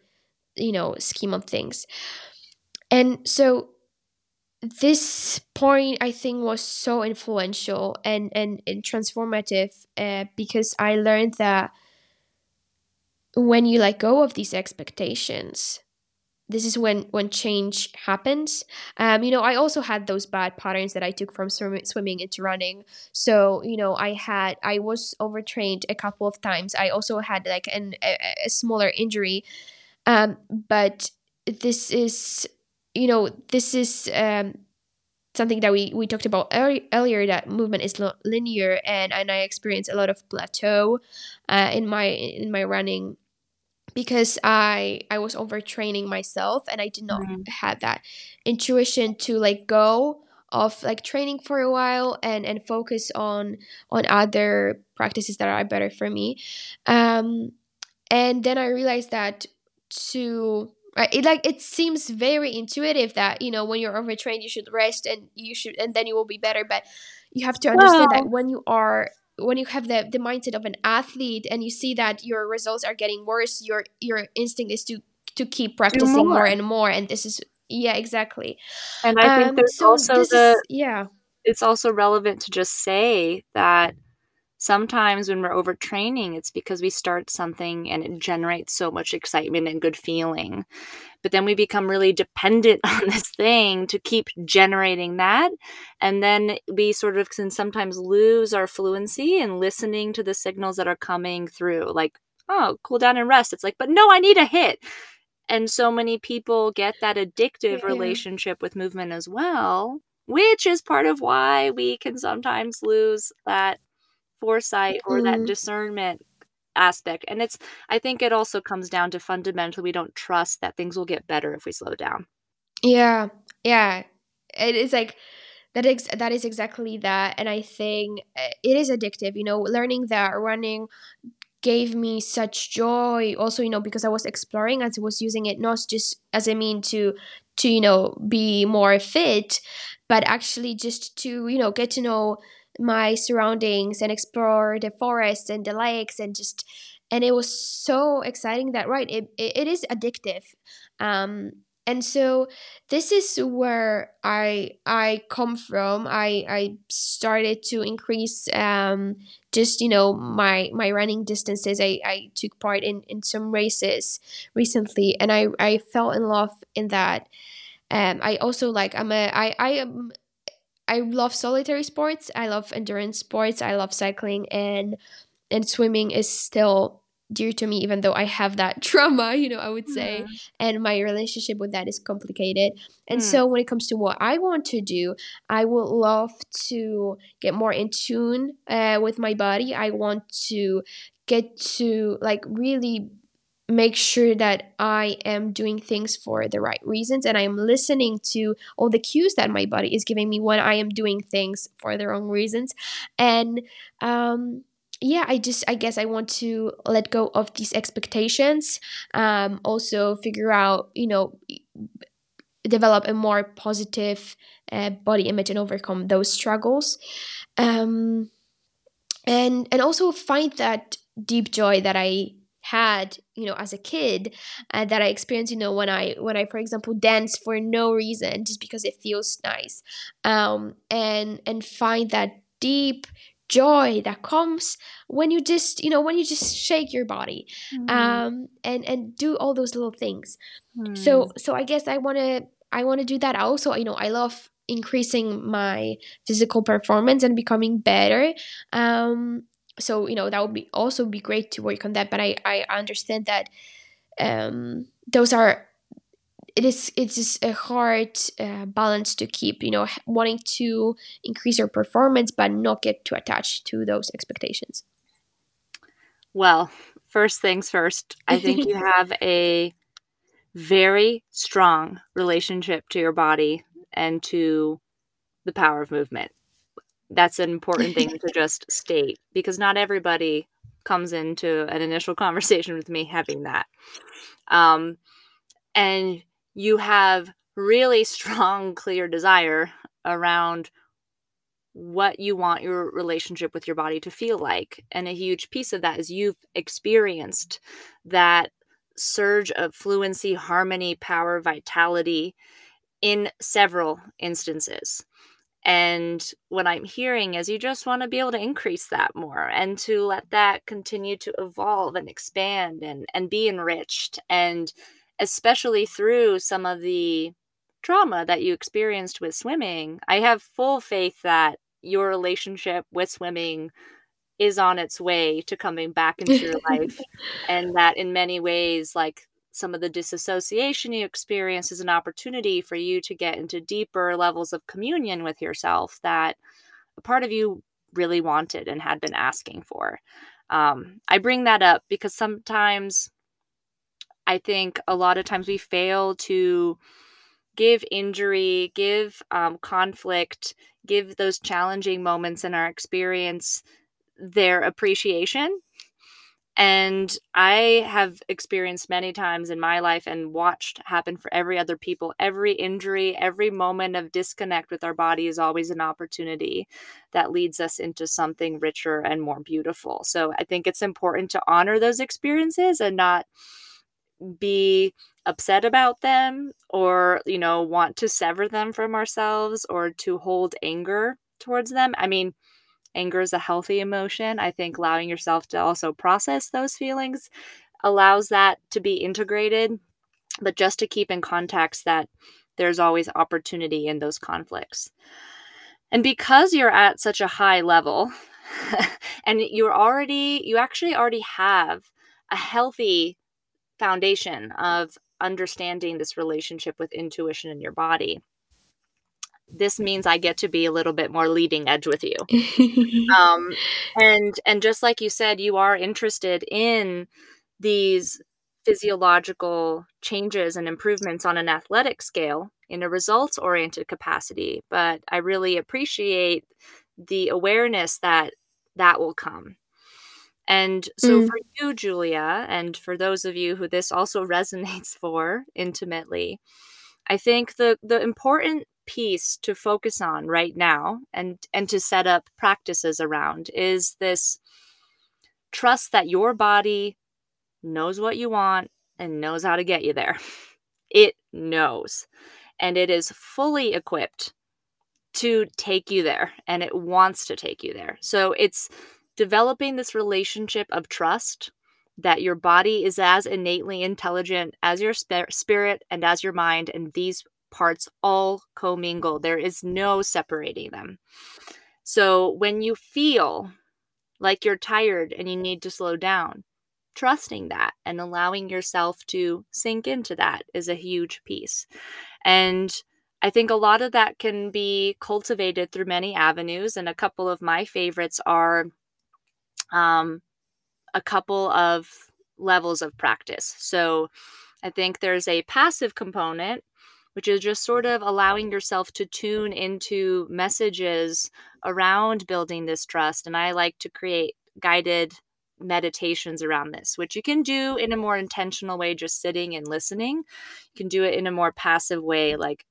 you know scheme of things. And so this point i think was so influential and and, and transformative uh, because i learned that when you let go of these expectations this is when when change happens. Um, you know i also had those bad patterns that i took from swim- swimming into running. So you know i had i was overtrained a couple of times. I also had like an, a, a smaller injury um, but this is you know this is um, something that we, we talked about early, earlier that movement is not linear and, and i experienced a lot of plateau uh, in my in my running because I I was overtraining myself and I did not mm-hmm. have that intuition to like go of like training for a while and and focus on on other practices that are better for me um and then I realized that to it like it seems very intuitive that you know when you're overtrained you should rest and you should and then you will be better but you have to understand that when you are when you have the, the mindset of an athlete and you see that your results are getting worse your your instinct is to to keep practicing more. more. and more and this is yeah exactly and i think um, there's so also the is, yeah it's also relevant to just say that sometimes when we're overtraining, it's because we start something and it generates so much excitement and good feeling. But then we become really dependent on this thing to keep generating that. And then we sort of can sometimes lose our fluency in listening to the signals that are coming through, like, oh, cool down and rest. It's like, but no, I need a hit. And so many people get that addictive yeah. relationship with movement as well, which is part of why we can sometimes lose that foresight or mm. that mm-hmm. discernment aspect. And it's, I think it also comes down to fundamentally, we don't trust that things will get better if we slow down. Yeah. Yeah. It is like, that is that is exactly that and i think eh, it is addictive you know learning that running gave me such joy also you know because i was exploring as i was using it not just as a mean to to you know be more fit but actually just to you know get to know my surroundings and explore the forest and the lakes and just and it was so exciting that right it, it, it is addictive. Um and so this is where i i come from. I i started to increase um just you know my my running distances. I i took part in in some races recently and i i fell in love in that. Um i also like i'm a i i am I love solitary sports. I love endurance sports. I love cycling and and swimming is still dear to me even though I have that trauma, you know, I would say, mm-hmm. and my relationship with that is complicated. And mm. so when it comes to what I want to do, I would love to get more in tune uh, with my body. I want to get to like really make sure that I am doing things for the right reasons and I am listening to all the cues that my body is giving me when I am doing things for the wrong reasons. And um, yeah, I just, I guess I want to let go of these expectations. Um, also, figure out, you know, develop a more positive uh, body image and overcome those struggles. Um, and and also find that deep joy that I had you know as a kid uh, that i experienced you know when i when i for example dance for no reason just because it feels nice um and and find that deep joy that comes when you just you know when you just shake your body mm. um and and do all those little things mm. so so i guess i want to i want to do that also you know i love increasing my physical performance and becoming better um so you know that would be also be great to work on that but i i understand that um those are it is it's just a hard uh, balance to keep you know wanting to increase your performance but not get too attached to those expectations. Well first things first i think you have a very strong relationship to your body and to the power of movement that's an important thing to just state because not everybody comes into an initial conversation with me having that um, and you have really strong, clear desire around what you want your relationship with your body to feel like. And a huge piece of that is you've experienced that surge of fluency, harmony, power, vitality in several instances. And what I'm hearing is you just want to be able to increase that more and to let that continue to evolve and expand and, and be enriched and especially through some of the trauma that you experienced with swimming, I have full faith that your relationship with swimming is on its way to coming back into your life and that in many ways like some of the disassociation you experience is an opportunity for you to get into deeper levels of communion with yourself that a part of you really wanted and had been asking for. Um, I bring that up because sometimes I think a lot of times we fail to give injury, give um, conflict, give those challenging moments in our experience their appreciation. And I have experienced many times in my life and watched happen for every other people. Every injury, every moment of disconnect with our body is always an opportunity that leads us into something richer and more beautiful. So I think it's important to honor those experiences and not be upset about them or you know want to sever them from ourselves or to hold anger towards them i mean anger is a healthy emotion i think allowing yourself to also process those feelings allows that to be integrated but just to keep in context that there's always opportunity in those conflicts. And because you're at such a high level and you're already you actually already have a healthy foundation of understanding this relationship with intuition in your body this means i get to be a little bit more leading edge with you um, and and just like you said you are interested in these physiological changes and improvements on an athletic scale in a results oriented capacity but i really appreciate the awareness that that will come and so mm. for you, Julia, and for those of you who this also resonates for intimately, I think the the important piece to focus on right now and and to set up practices around is this trust that your body knows what you want and knows how to get you there. It knows. And it is fully equipped to take you there and it wants to take you there. So it's developing this relationship of trust that your body is as innately intelligent as your spirit and as your mind, and these parts all commingle. There is no separating them. So when you feel like you're tired and you need to slow down, trusting that and allowing yourself to sink into that is a huge piece. And I think a lot of that can be cultivated through many avenues. And a couple of my favorites are um, a couple of levels of practice. So I think there's a passive component, which is just sort of allowing yourself to tune into messages around building this trust. And I like to create guided meditations around this, which you can do in a more intentional way, just sitting and listening. You can do it in a more passive way, like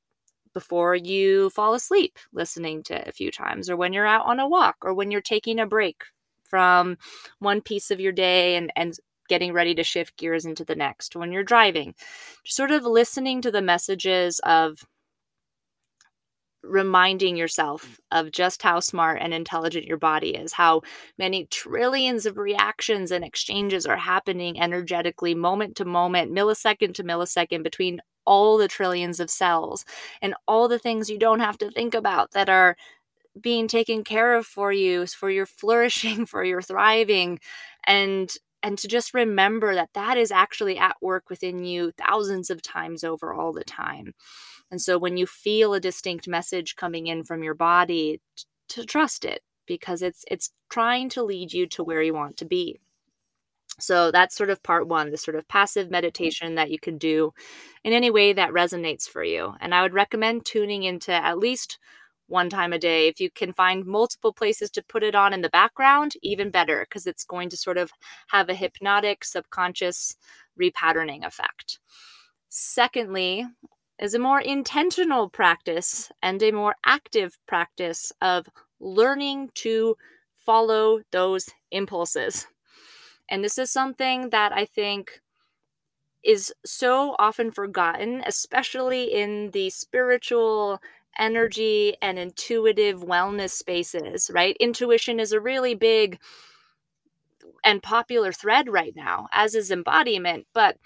before you fall asleep, listening to it a few times, or when you're out on a walk, or when you're taking a break from one piece of your day and, and getting ready to shift gears into the next when you're driving. Just sort of listening to the messages of reminding yourself of just how smart and intelligent your body is, how many trillions of reactions and exchanges are happening energetically, moment to moment, millisecond to millisecond, between all the trillions of cells and all the things you don't have to think about that are being taken care of for you, for your flourishing, for your thriving. And and to just remember that that is actually at work within you thousands of times over all the time. And so when you feel a distinct message coming in from your body, to trust it because it's it's trying to lead you to where you want to be. So that's sort of part 1, the sort of passive mm. meditation that you can do in any way that resonates for you. And I would recommend tuning into at least one time a day. If you can find multiple places to put it on in the background, even better, because it's going to sort of have a hypnotic, subconscious repatterning effect. Secondly, is a more intentional practice and a more active practice of learning to follow those impulses. And this is something that I think is so often forgotten, especially in the spiritual energy and intuitive wellness spaces, right? Intuition is a really big and popular thread right now, as is embodiment, but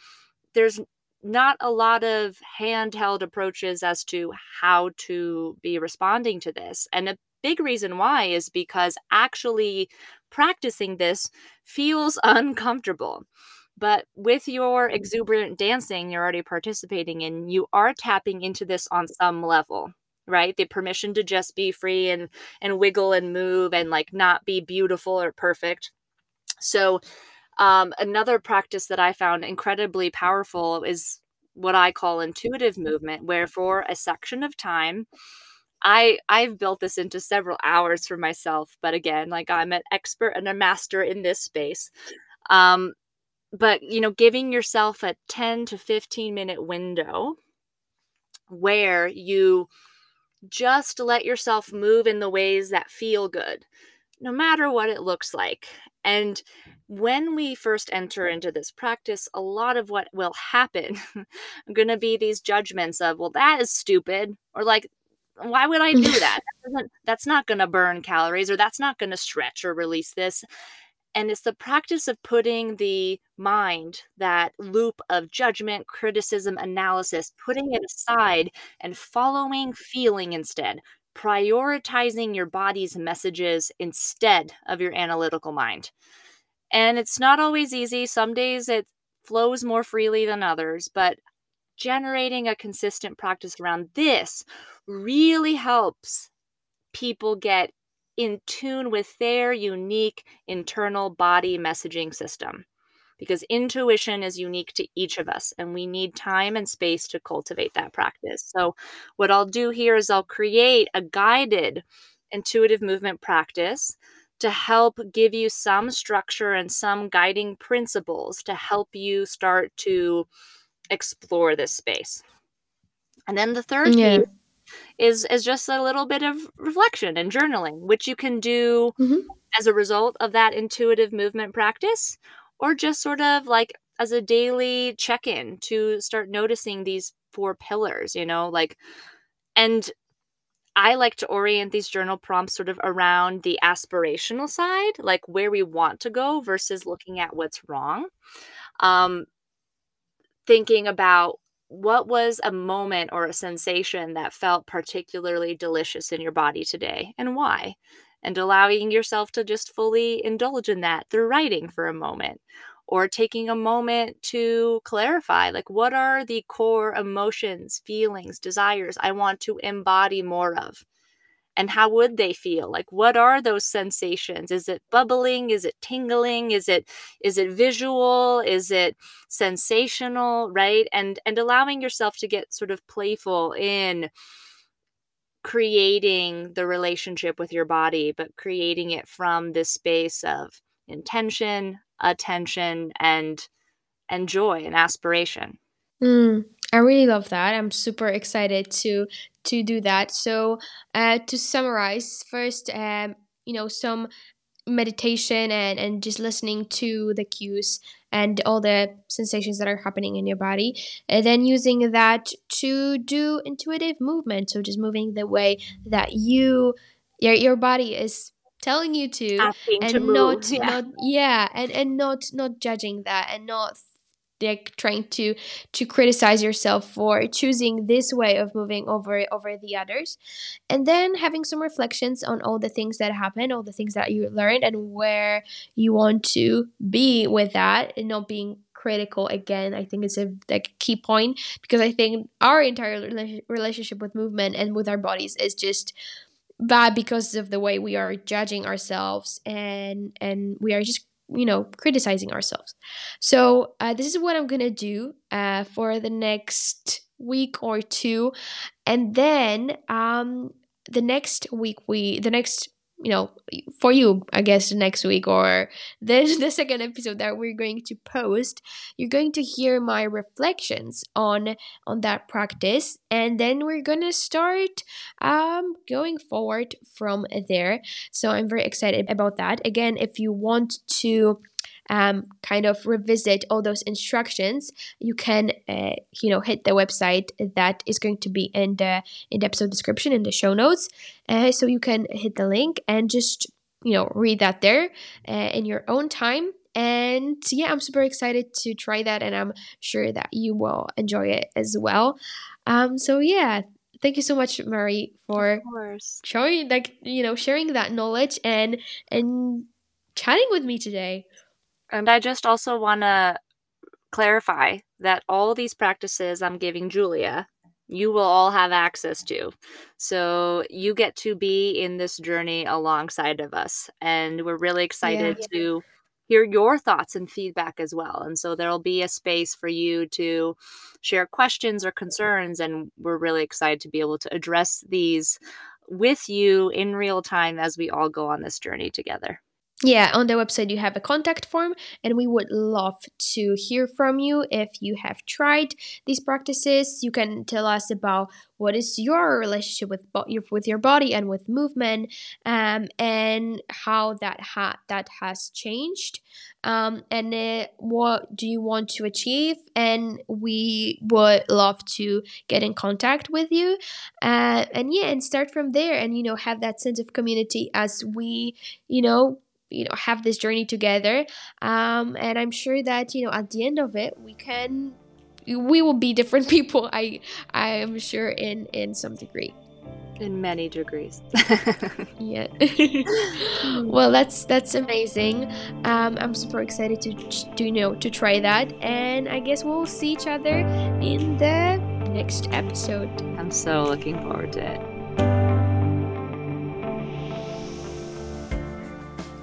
there's not a lot of handheld approaches as to how to be responding to this. And a big reason why is because actually practicing this feels uncomfortable. But with your exuberant dancing you're already participating in, you are tapping into this on some level, right? The permission to just be free and and wiggle and move and like not be beautiful or perfect. So um, another practice that I found incredibly powerful is what I call intuitive movement, where for a section of time, I I've built this into several hours for myself, but again, like I'm an expert and a master in this space. Um, but you know, giving yourself a 10 to 15 minute window where you just let yourself move in the ways that feel good, no matter what it looks like. And when we first enter into this practice, a lot of what will happen are going to be these judgments of, well, that is stupid, or like, why would I do that? that that's not going to burn calories, or that's not going to stretch or release this. And it's the practice of putting the mind, that loop of judgment, criticism, analysis, putting it aside and following feeling instead, prioritizing your body's messages instead of your analytical mind. And it's not always easy. Some days it flows more freely than others, but generating a consistent practice around this really helps people get in tune with their unique internal body messaging system because intuition is unique to each of us and we need time and space to cultivate that practice. So, what I'll do here is I'll create a guided intuitive movement practice to help give you some structure and some guiding principles to help you start to explore this space. And then the third yeah. piece is is just a little bit of reflection and journaling, which you can do mm-hmm. as a result of that intuitive movement practice, or just sort of like as a daily check-in to start noticing these four pillars, you know, like and I like to orient these journal prompts sort of around the aspirational side, like where we want to go versus looking at what's wrong. Um, thinking about what was a moment or a sensation that felt particularly delicious in your body today and why? And allowing yourself to just fully indulge in that through writing for a moment or taking a moment to clarify like what are the core emotions, feelings, desires I want to embody more of and how would they feel? Like what are those sensations? Is it bubbling? Is it tingling? Is it is it visual? Is it sensational right? And and allowing yourself to get sort of playful in creating the relationship with your body but creating it from this space of intention attention and and joy and aspiration. Mm, i really love that i'm super excited to to do that. So, uh, to summarize, first, um, you know, some meditation and, and just listening to the cues and all the sensations that are happening in your body and then using that to do intuitive movement so just moving the way that you your, your body is telling you to Asking and to not move, yeah. not yeah and and not not judging that and not like trying to to criticize yourself for choosing this way of moving over over the others. And then having some reflections on all the things that happened all the things that you learned and where you want to be with that and not being critical again i think it's a like key point because i think our entire relationship with movement and with our bodies is just bad because of the way we are judging ourselves and and we are just you know criticizing ourselves. So uh, this is what i'm gonna do uh, for the next week or two. And then um the next week we the next you know for you i guess next week or the, the second episode that we're going to post you're going to hear my reflections on on that practice. And then we're gonna start um going forward from there. So i'm very excited about that. Again if you want to um, kind of revisit all those instructions, you can, uh, you know, hit the website that is going to be in the in the episode description in the show notes. Uh, so you can hit the link and just you know read that there uh, in your own time. And yeah, I'm super excited to try that, and I'm sure that you will enjoy it as well. Um, so yeah, thank you so much, Mari, for showing like you know sharing that knowledge and and chatting with me today. And I just also want to clarify that all these practices I'm giving Julia, you will all have access to. So you get to be in this journey alongside of us. And we're really excited Yeah. to hear your thoughts and feedback as well. And so there'll be a space for you to share questions or concerns. And we're really excited to be able to address these with you in real time as we all go on this journey together. Yeah, on the website you have a contact form, and we would love to hear from you if you have tried these practices. You can tell us about what is your relationship with your- with your body and with movement, um, and how that ha- that has changed, um, and uh, what do you want to achieve. And we would love to get in contact with you, uh, and yeah, and start from there, and you know have that sense of community as we, you know you know have this journey together um and i'm sure that you know at the end of it we can we will be different people i i am sure in in some degree In many degrees. yeah well that's that's amazing um i'm super excited to to you know to try that and i guess we'll see each other in the next episode I'm so looking forward to it.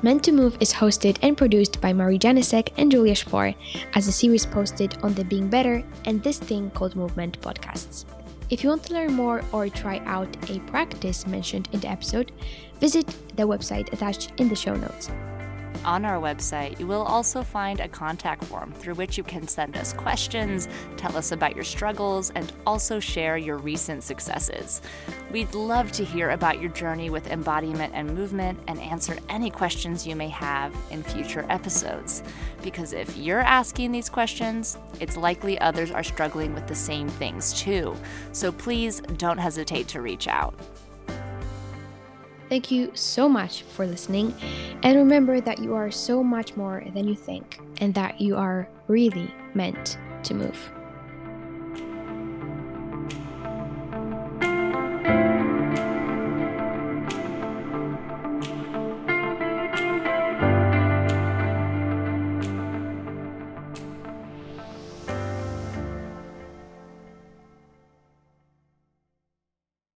Meant to Move is hosted and produced by Marie Janisek and Julia Spor as a series posted on the Being Better and This Thing Called Movement podcasts. If you want to learn more or try out a practice mentioned in the episode, visit the website attached in the show notes. On our website, you will also find a contact form through which you can send us questions, tell us about your struggles, and also share your recent successes. We'd love to hear about your journey with embodiment and movement and answer any questions you may have in future episodes. Because if you're asking these questions, it's likely others are struggling with the same things too. So please don't hesitate to reach out. Thank you so much for listening, and remember that you are so much more than you think, and that you are really meant to move.